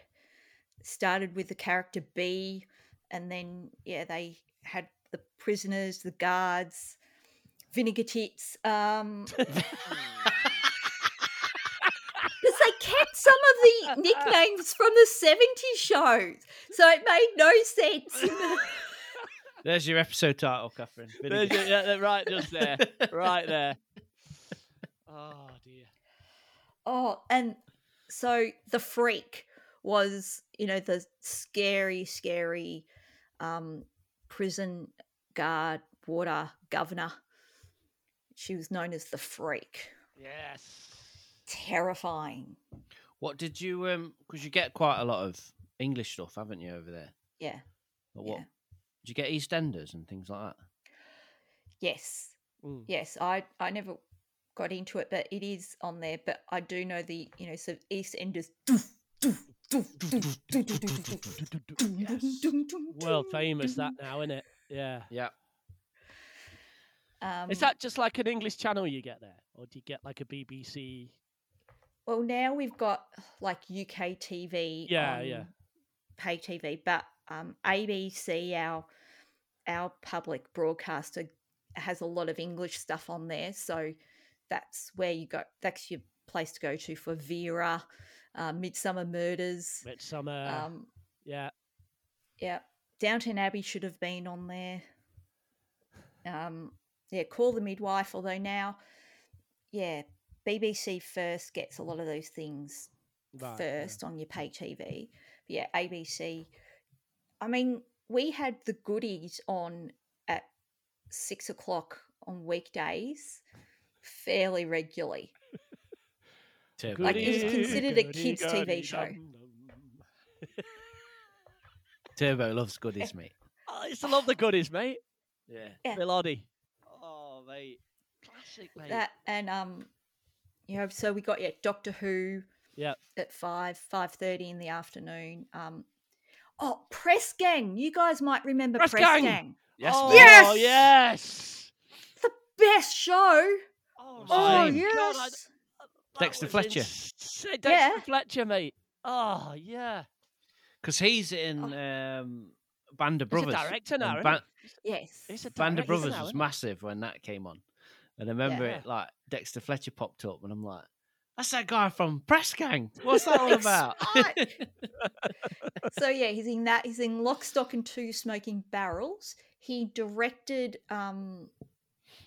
started with the character Bea, and then yeah they had the prisoners, the guards, vinegar tits. Um, because they kept some of the nicknames from the 70s shows. So it made no sense. There's your episode title, Catherine. Your- yeah, they're right just there. right there. Oh dear. oh, and so the freak was, you know, the scary, scary um, prison guard, water governor. She was known as the freak. Yes. Terrifying. What did you um? Because you get quite a lot of English stuff, haven't you, over there? Yeah. But what Yeah. did you get EastEnders and things like that? Yes. Mm. Yes. I, I never got into it, but it is on there. But I do know the, you know, so eastenders East Enders. World famous that now, isn't it? Yeah. Yeah. Um, Is that just like an English channel you get there, or do you get like a BBC? Well, now we've got like UK TV. Yeah, on yeah. Pay TV, but um, ABC, our our public broadcaster, has a lot of English stuff on there. So that's where you go. That's your place to go to for Vera, uh, Midsomer Murders. Midsomer. Um, yeah. yeah, Downton Abbey should have been on there. Um, yeah, Call the Midwife. Although now, yeah, BBC First gets a lot of those things Right, yeah. first on your pay TV. But yeah, ABC. I mean, we had the goodies on at six o'clock on weekdays fairly regularly. Turbo. Like, it's Goody, considered a kids' TV show. dum, dum. Turbo loves goodies, mate. I used to love the goodies, mate. Yeah. Yeah. Bill Oddie. Oh, mate. Classic, mate. That and um, you know, so we got yeah Doctor Who. Yep. At five five thirty in the afternoon. Um, oh, Press Gang. You guys might remember Press Press, Gang! Gang. Yes. oh, mate. Yes! yes. The best show. Oh, Oh yes. God, I- that Dexter Fletcher. ins- Dexter Yeah. Fletcher, mate. Oh, yeah. Because he's in um, Band of He's a Brothers. director now, and isn't Ba- Yes. He's a Band of Brothers now, was massive when that came on. And I remember Yeah. it like Dexter Fletcher popped up, and I'm like, that's that guy from Press Gang. What's that all about? so yeah, he's in that. He's in Lock, Stock, and Two Smoking Barrels. He directed um,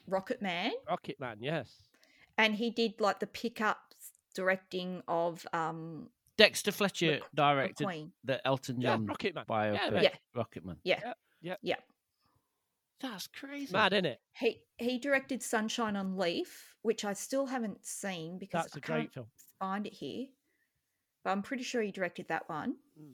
Rocket Man, Rocket Man, yes. And he did like the pickups directing of um, Dexter Fletcher Mc- directed McQueen. the Elton Yeah, John Rocket Man. biopic, Yeah, mate. Yeah. Rocketman. Yeah, Yeah. yeah. That's crazy. Mad, it He he directed Sunshine on Leith, which I still haven't seen because That's I a can't great film. find it here. But I'm pretty sure he directed that one. Mm.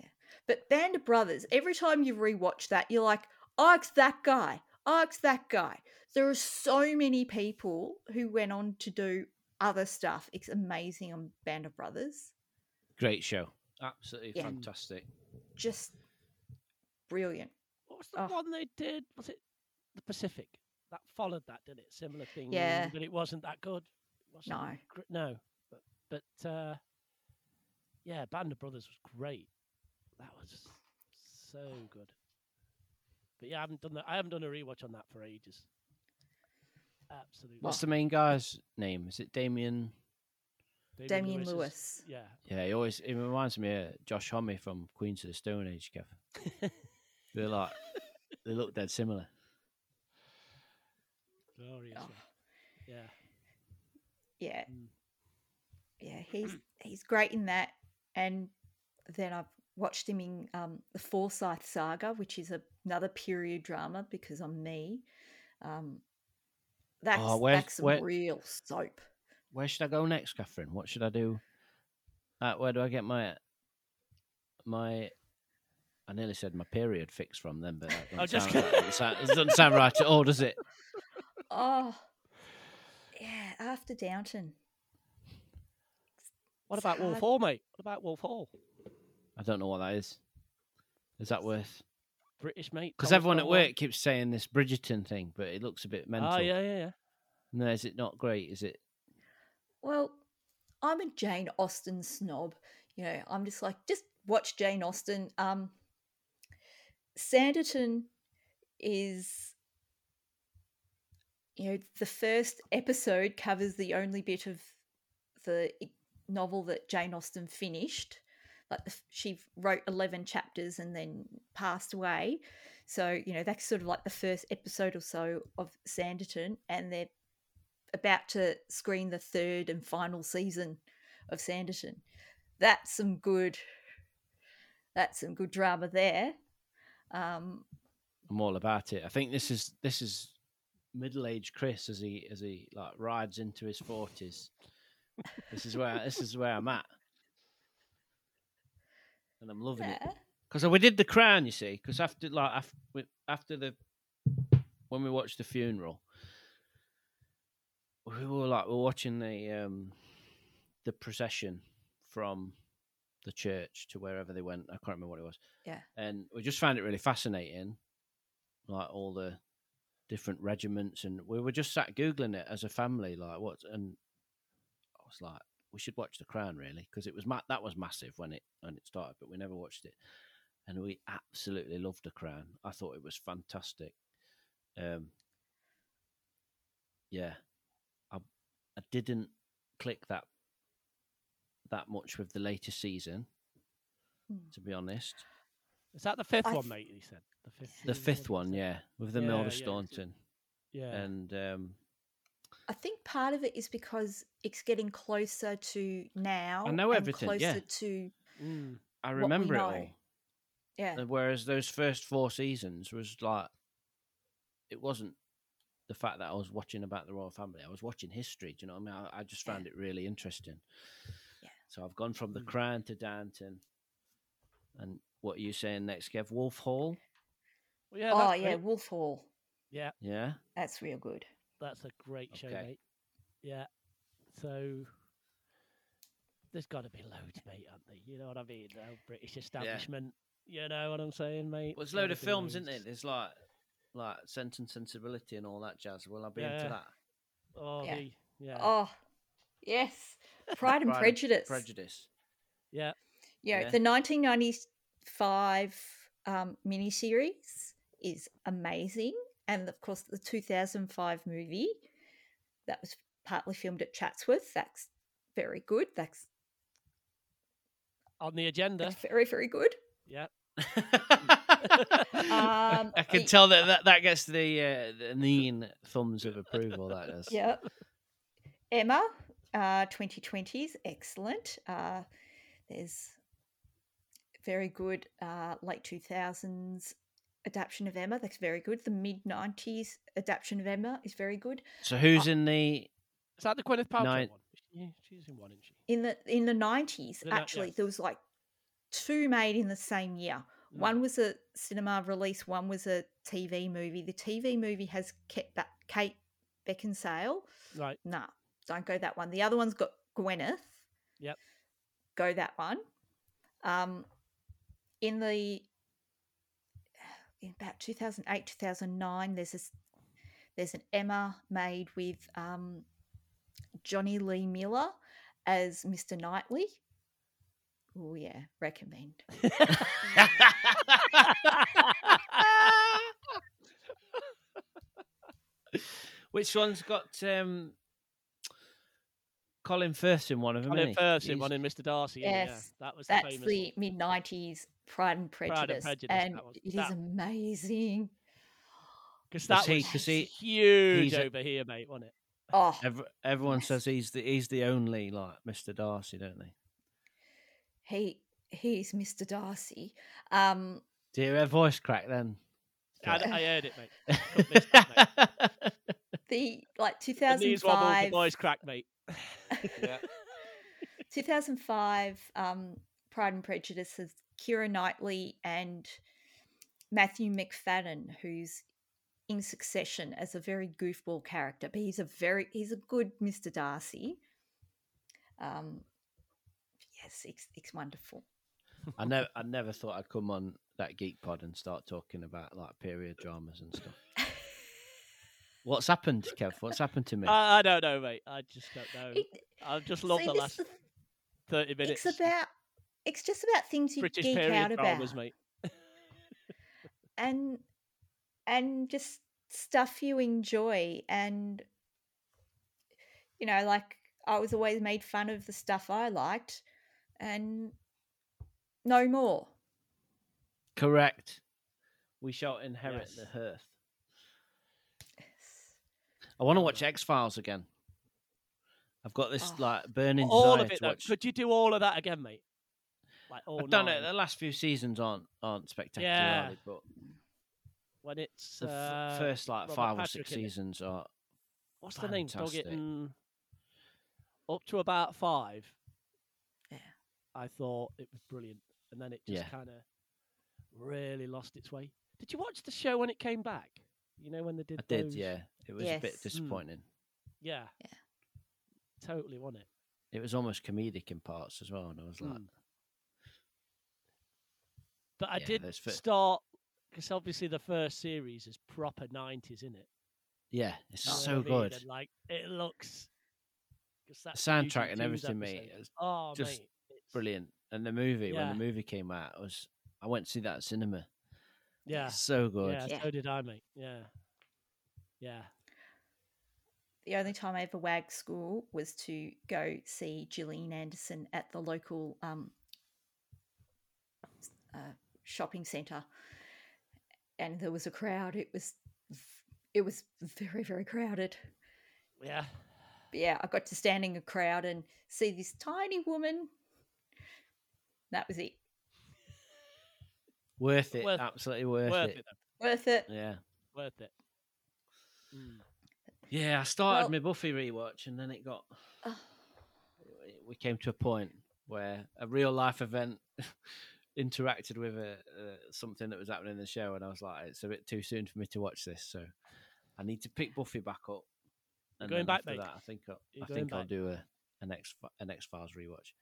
Yeah. But Band of Brothers, every time you rewatch that, you're like, oh, it's that guy. Oh, it's that guy. There are so many people who went on to do other stuff. It's amazing on Band of Brothers. Great show. Absolutely Yeah. fantastic. Just brilliant. What was the Oh. one they did? Was it the Pacific? That followed that, did it? Similar thing. Yeah. But it wasn't that good. It wasn't No. gr- No. But, but uh, yeah, Band of Brothers was great. That was so good. But yeah, I haven't done that. I haven't done a rewatch on that for ages. Absolutely. What's the main guy's name? Is it Damian? Damian is- Lewis. Yeah. Yeah, he always he reminds me of Josh Homme from Queens of the Stone Age, Kev. They're like they look dead similar. Glorious. Oh. Yeah. Yeah. Mm. Yeah, he's he's great in that. And then I've watched him in um, the Forsyte Saga, which is a, another period drama because I'm me. Um, that's, Oh, where's- that's some where- real soap. Where should I go next, Catherine? What should I do? Uh, where do I get my my? I nearly said my period fix from them, but that doesn't, just sound, right. Doesn't sound- it doesn't sound right at all, does it? Oh, yeah, after Downton. What It's about Wolf. Hall, mate? What about Wolf Hall? I don't know what that is. Is that worth? British mate. Because everyone at Cromwell. work keeps saying this Bridgerton thing, but it looks a bit mental. Oh yeah, yeah, yeah. No, is it not great? Is it? Well, I'm a Jane Austen snob. You know, I'm just like, just watch Jane Austen. Um, Sanditon is, you know, the first episode covers the only bit of the novel that Jane Austen finished. Like she wrote 11 chapters and then passed away. So, you know, that's sort of like the first episode or so of Sanditon, and they're about to screen the third and final season of Sanditon. That's some good. That's some good drama there. Um, I'm all about it. I think this is this is middle-aged Chris as he as he like rides into his forties. this is where this is where I'm at, and I'm loving it. Because we did the crown, you see. Because after like after, after the when we watched the funeral, we were like we're watching the um the procession from the church to wherever they went. I can't remember what it was. Yeah. and we just found it really fascinating, like all the different regiments, and we were just sat googling it as a family, like what, and I was like, we should watch The Crown really because it was ma- that was massive when it when it started, but we never watched it, and we absolutely loved The Crown. I thought it was fantastic. Um, yeah, I I didn't click that that much with the latest season, Hmm. to be honest. Is that the fifth I one, mate? He said the fifth. The fifth one, yeah, with the Yeah, Imelda yeah. Staunton, Yeah. and um, I think part of it is because it's getting closer to now. I know and everything, Closer yeah. to Mm. I what we remember it know. all. yeah, Uh, Whereas those first four seasons was like, it wasn't the fact that I was watching about the royal family. I was watching history. Do you know what I mean? I, I just Yeah. found it really interesting. Yeah. So I've gone from the Mm. Crown to Downton. And what are you saying next, Kev? Wolf Hall? Well, yeah. oh yeah, great. Wolf Hall. Yeah. Yeah. That's real good. That's a great show, Okay. mate. Yeah. So there's got to be loads, mate, aren't there? You know what I mean? The whole British establishment. You know what I'm saying, mate? Well, there's a load of be films, isn't it? loads. There's like like Sense and Sensibility and all that jazz. Will I be Yeah. into that? Oh, Yeah. the- yeah. Oh, yes. Pride and Pride Prejudice. Prejudice. Yeah. Yeah, Yeah. the 1995 um, miniseries is amazing. And of course, the 2005 movie that was partly filmed at Chatsworth, that's very good. That's, On the agenda. that's very, very good. Yeah. Um, I can the- tell that, that that gets the uh, the mean thumbs of approval. That is. does. Yeah. Emma, uh, 2020 is excellent. Uh, there's very good uh, late 2000s adaptation of Emma. That's very good. The mid 90s adaptation of Emma is very good. So who's in the? Is that the Gwyneth Paltrow Nine- one? Yeah, she's in one, isn't she? In the in the 90s, The ni- yeah. actually, there was like two made in the same year. Mm. One was a cinema release. One was a TV movie. The TV movie has kept back Kate Beckinsale. Right. Nah, don't go that one. The other one's got Gwyneth. Yep. Go that one. Um, in the in about 2008 2009 there's this there's an Emma made with um, Jonny Lee Miller as Mr. Knightley. Oh yeah, recommend. Which one's got um, Colin Firth in one of them? Colin? Firth in one in Mr. Darcy. Yes, yeah, that was the That's famous the mid 90s Pride and Prejudice. Prejudice, and that was- it is that- amazing. because that he- was 'cause he- huge he's a- over here, mate, wasn't it? Oh, Ev- everyone Yes. says he's the he's the only like Mr. Darcy, don't they? he he's Mr. Darcy. Um, Do you hear a voice crack then? I, I heard it, mate. Couldn't that, mate. the like The knees wobbled, the 2005 voice crack, mate. yeah. 2005 um, Pride and Prejudice has Keira Knightley and Matthew Macfadyen, who's in succession as a very goofball character, but he's a very he's a good Mr. Darcy. Um, yes, it's, it's wonderful. I never I never thought I'd come on that geek pod and start talking about like period dramas and stuff. What's happened, Kev? What's happened to me? I, I don't know, mate. I just don't know. It- I've just loved see, the last is- thirty minutes. it's about it's just about things you British geek period out about dramas, mate. and and just stuff you enjoy and you know like i was always made fun of the stuff i liked and no more Correct. We shall inherit Yes. the hearth. I want to watch X Files again. I've got this Oh. like burning all desire of it. to Though. watch. Could you do all of that again, mate? Like all I've done nine, it. The last few seasons aren't aren't spectacular, Yeah. are they? but when it's the f- uh, first like Robert five or Patrick six seasons are what's the name? Dog fantastic. it and up to about five. Yeah. I thought it was brilliant, and then it just Yeah. kind of really lost its way. Did you watch the show when it came back? You know when they did. I did, those- yeah. It was a bit Yes. Mm. disappointing. Yeah. Yeah. Totally won it. It was almost comedic in parts as well, and I was like, Mm. But I Yeah, did there's start because obviously the first series is proper nineties, isn't it? yeah, it's You know so I mean? good. And, like it looks. The soundtrack and everything, mate, episode. Oh, just mate, it's- brilliant. And the movie, when the movie came out, it was I went to see that at cinema. Yeah, so good. yeah, Yeah. so did I, mate. Yeah, yeah. the only time i ever wagged school was to go see gillian anderson at the local um, uh, shopping centre and there was a crowd it was it was very very crowded Yeah, But yeah, I got to stand in a crowd and see this tiny woman. That was it. Worth it, Worth- absolutely worth, worth it. it. Worth it. Yeah, worth it. Mm. yeah. I started Well- my Buffy rewatch, and then it got. Oh, We came to a point where a real life event interacted with a, uh, something that was happening in the show, and I was like, it's a bit too soon for me to watch this, so I need to pick Buffy back up. And going back, after mate? that, I think I, You're I going think I'll do a an X an X Files rewatch,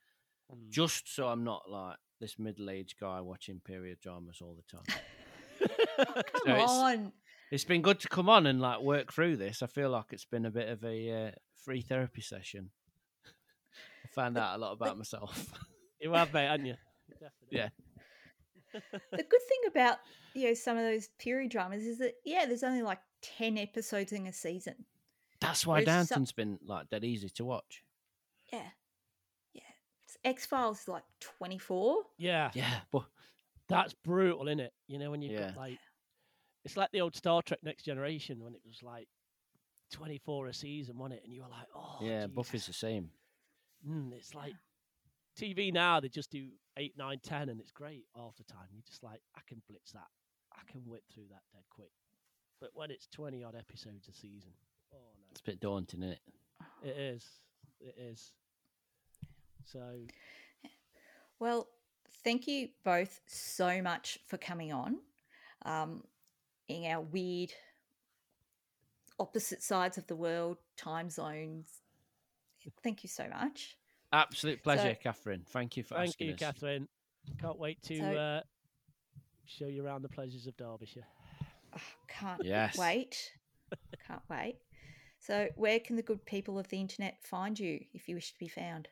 Mm. just so I'm not like this middle aged guy watching period dramas all the time. come So it's- on. It's been good to come on and like work through this. I feel like it's been a bit of a uh, free therapy session. I found out a lot about myself. you have, mate, haven't you? Definitely. Yeah. The good thing about you know some of those period dramas is that yeah, there's only like ten episodes in a season. That's why Whereas some- Downton's been like that easy to watch. Yeah, yeah. X Files is like twenty four. Yeah, Yeah, but that's brutal, isn't it? You know when you Yeah. got like, it's like the old Star Trek Next Generation when it was like twenty four a season, wasn't it? And you were like, oh, yeah, Jesus. Buffy's the same. Mm, it's like TV now. They just do eight, nine, ten, and it's great half the time. You're just like, I can blitz that. I can whip through that dead quick. But when it's twenty odd episodes a season, oh no, It's a bit daunting, isn't it? it is. It is. So Well, thank you both so much for coming on. Um, in our weird opposite sides of the world, time zones. Thank you so much. Absolute pleasure, So- Catherine. Thank you for thank asking you, us. Catherine. Can't wait to So- uh, show you around the pleasures of Derbyshire. Oh, can't Yes. wait. Can't wait. So, where can the good people of the internet find you if you wish to be found?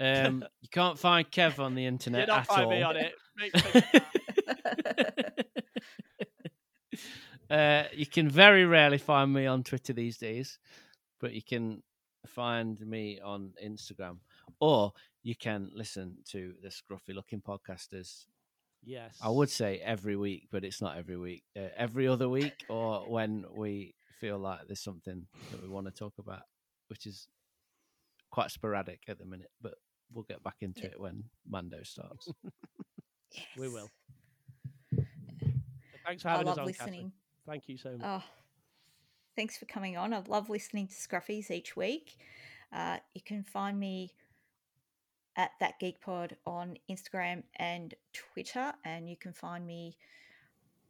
Um, you can't find Kev on the internet at all. me on it. Make sure you- uh, you can very rarely find me on Twitter these days, but you can find me on Instagram, or you can listen to the Scruffy Looking Podcasters. yes, I would say every week, but it's not every week. Uh, every other week, or when we feel like there's something that we want to talk about, which is quite sporadic at the minute. But we'll get back into Yeah. it when Mando starts. We Yes. will. Thanks for I having us love on, Catherine. listening. Thank you so much. Oh, thanks for coming on. I love listening to Scruffys each week. Uh, you can find me at that Geek Pod on Instagram and Twitter, and you can find me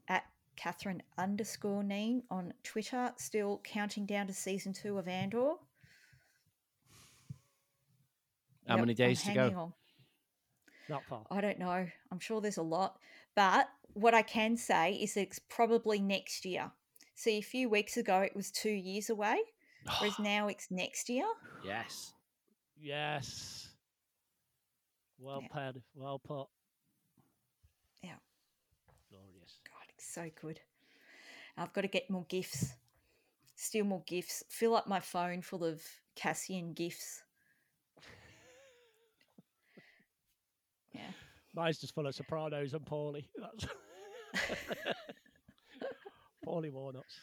at Catherine underscore Neen on Twitter. Still counting down to season two of How Yep, many I'm days to go? on. Not far. I don't know. I'm sure there's a lot. But what I can say is it's probably next year. See, a few weeks ago it was two years away, whereas now it's next year. yes. Yes. Well Yeah. played. Well put. Yeah. Glorious. God, it's so good. I've got to get more gifts. Still more gifts. Fill up my phone full of Cassian gifts. Yeah. Mine's just full of Sopranos and Paulie. That's Paulie Walnuts.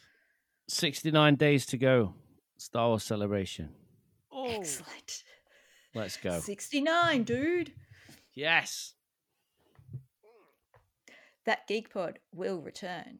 69 days to go. Star Wars celebration. Oh, Excellent. Let's go. 69, dude. Yes. That Geek Pod will return.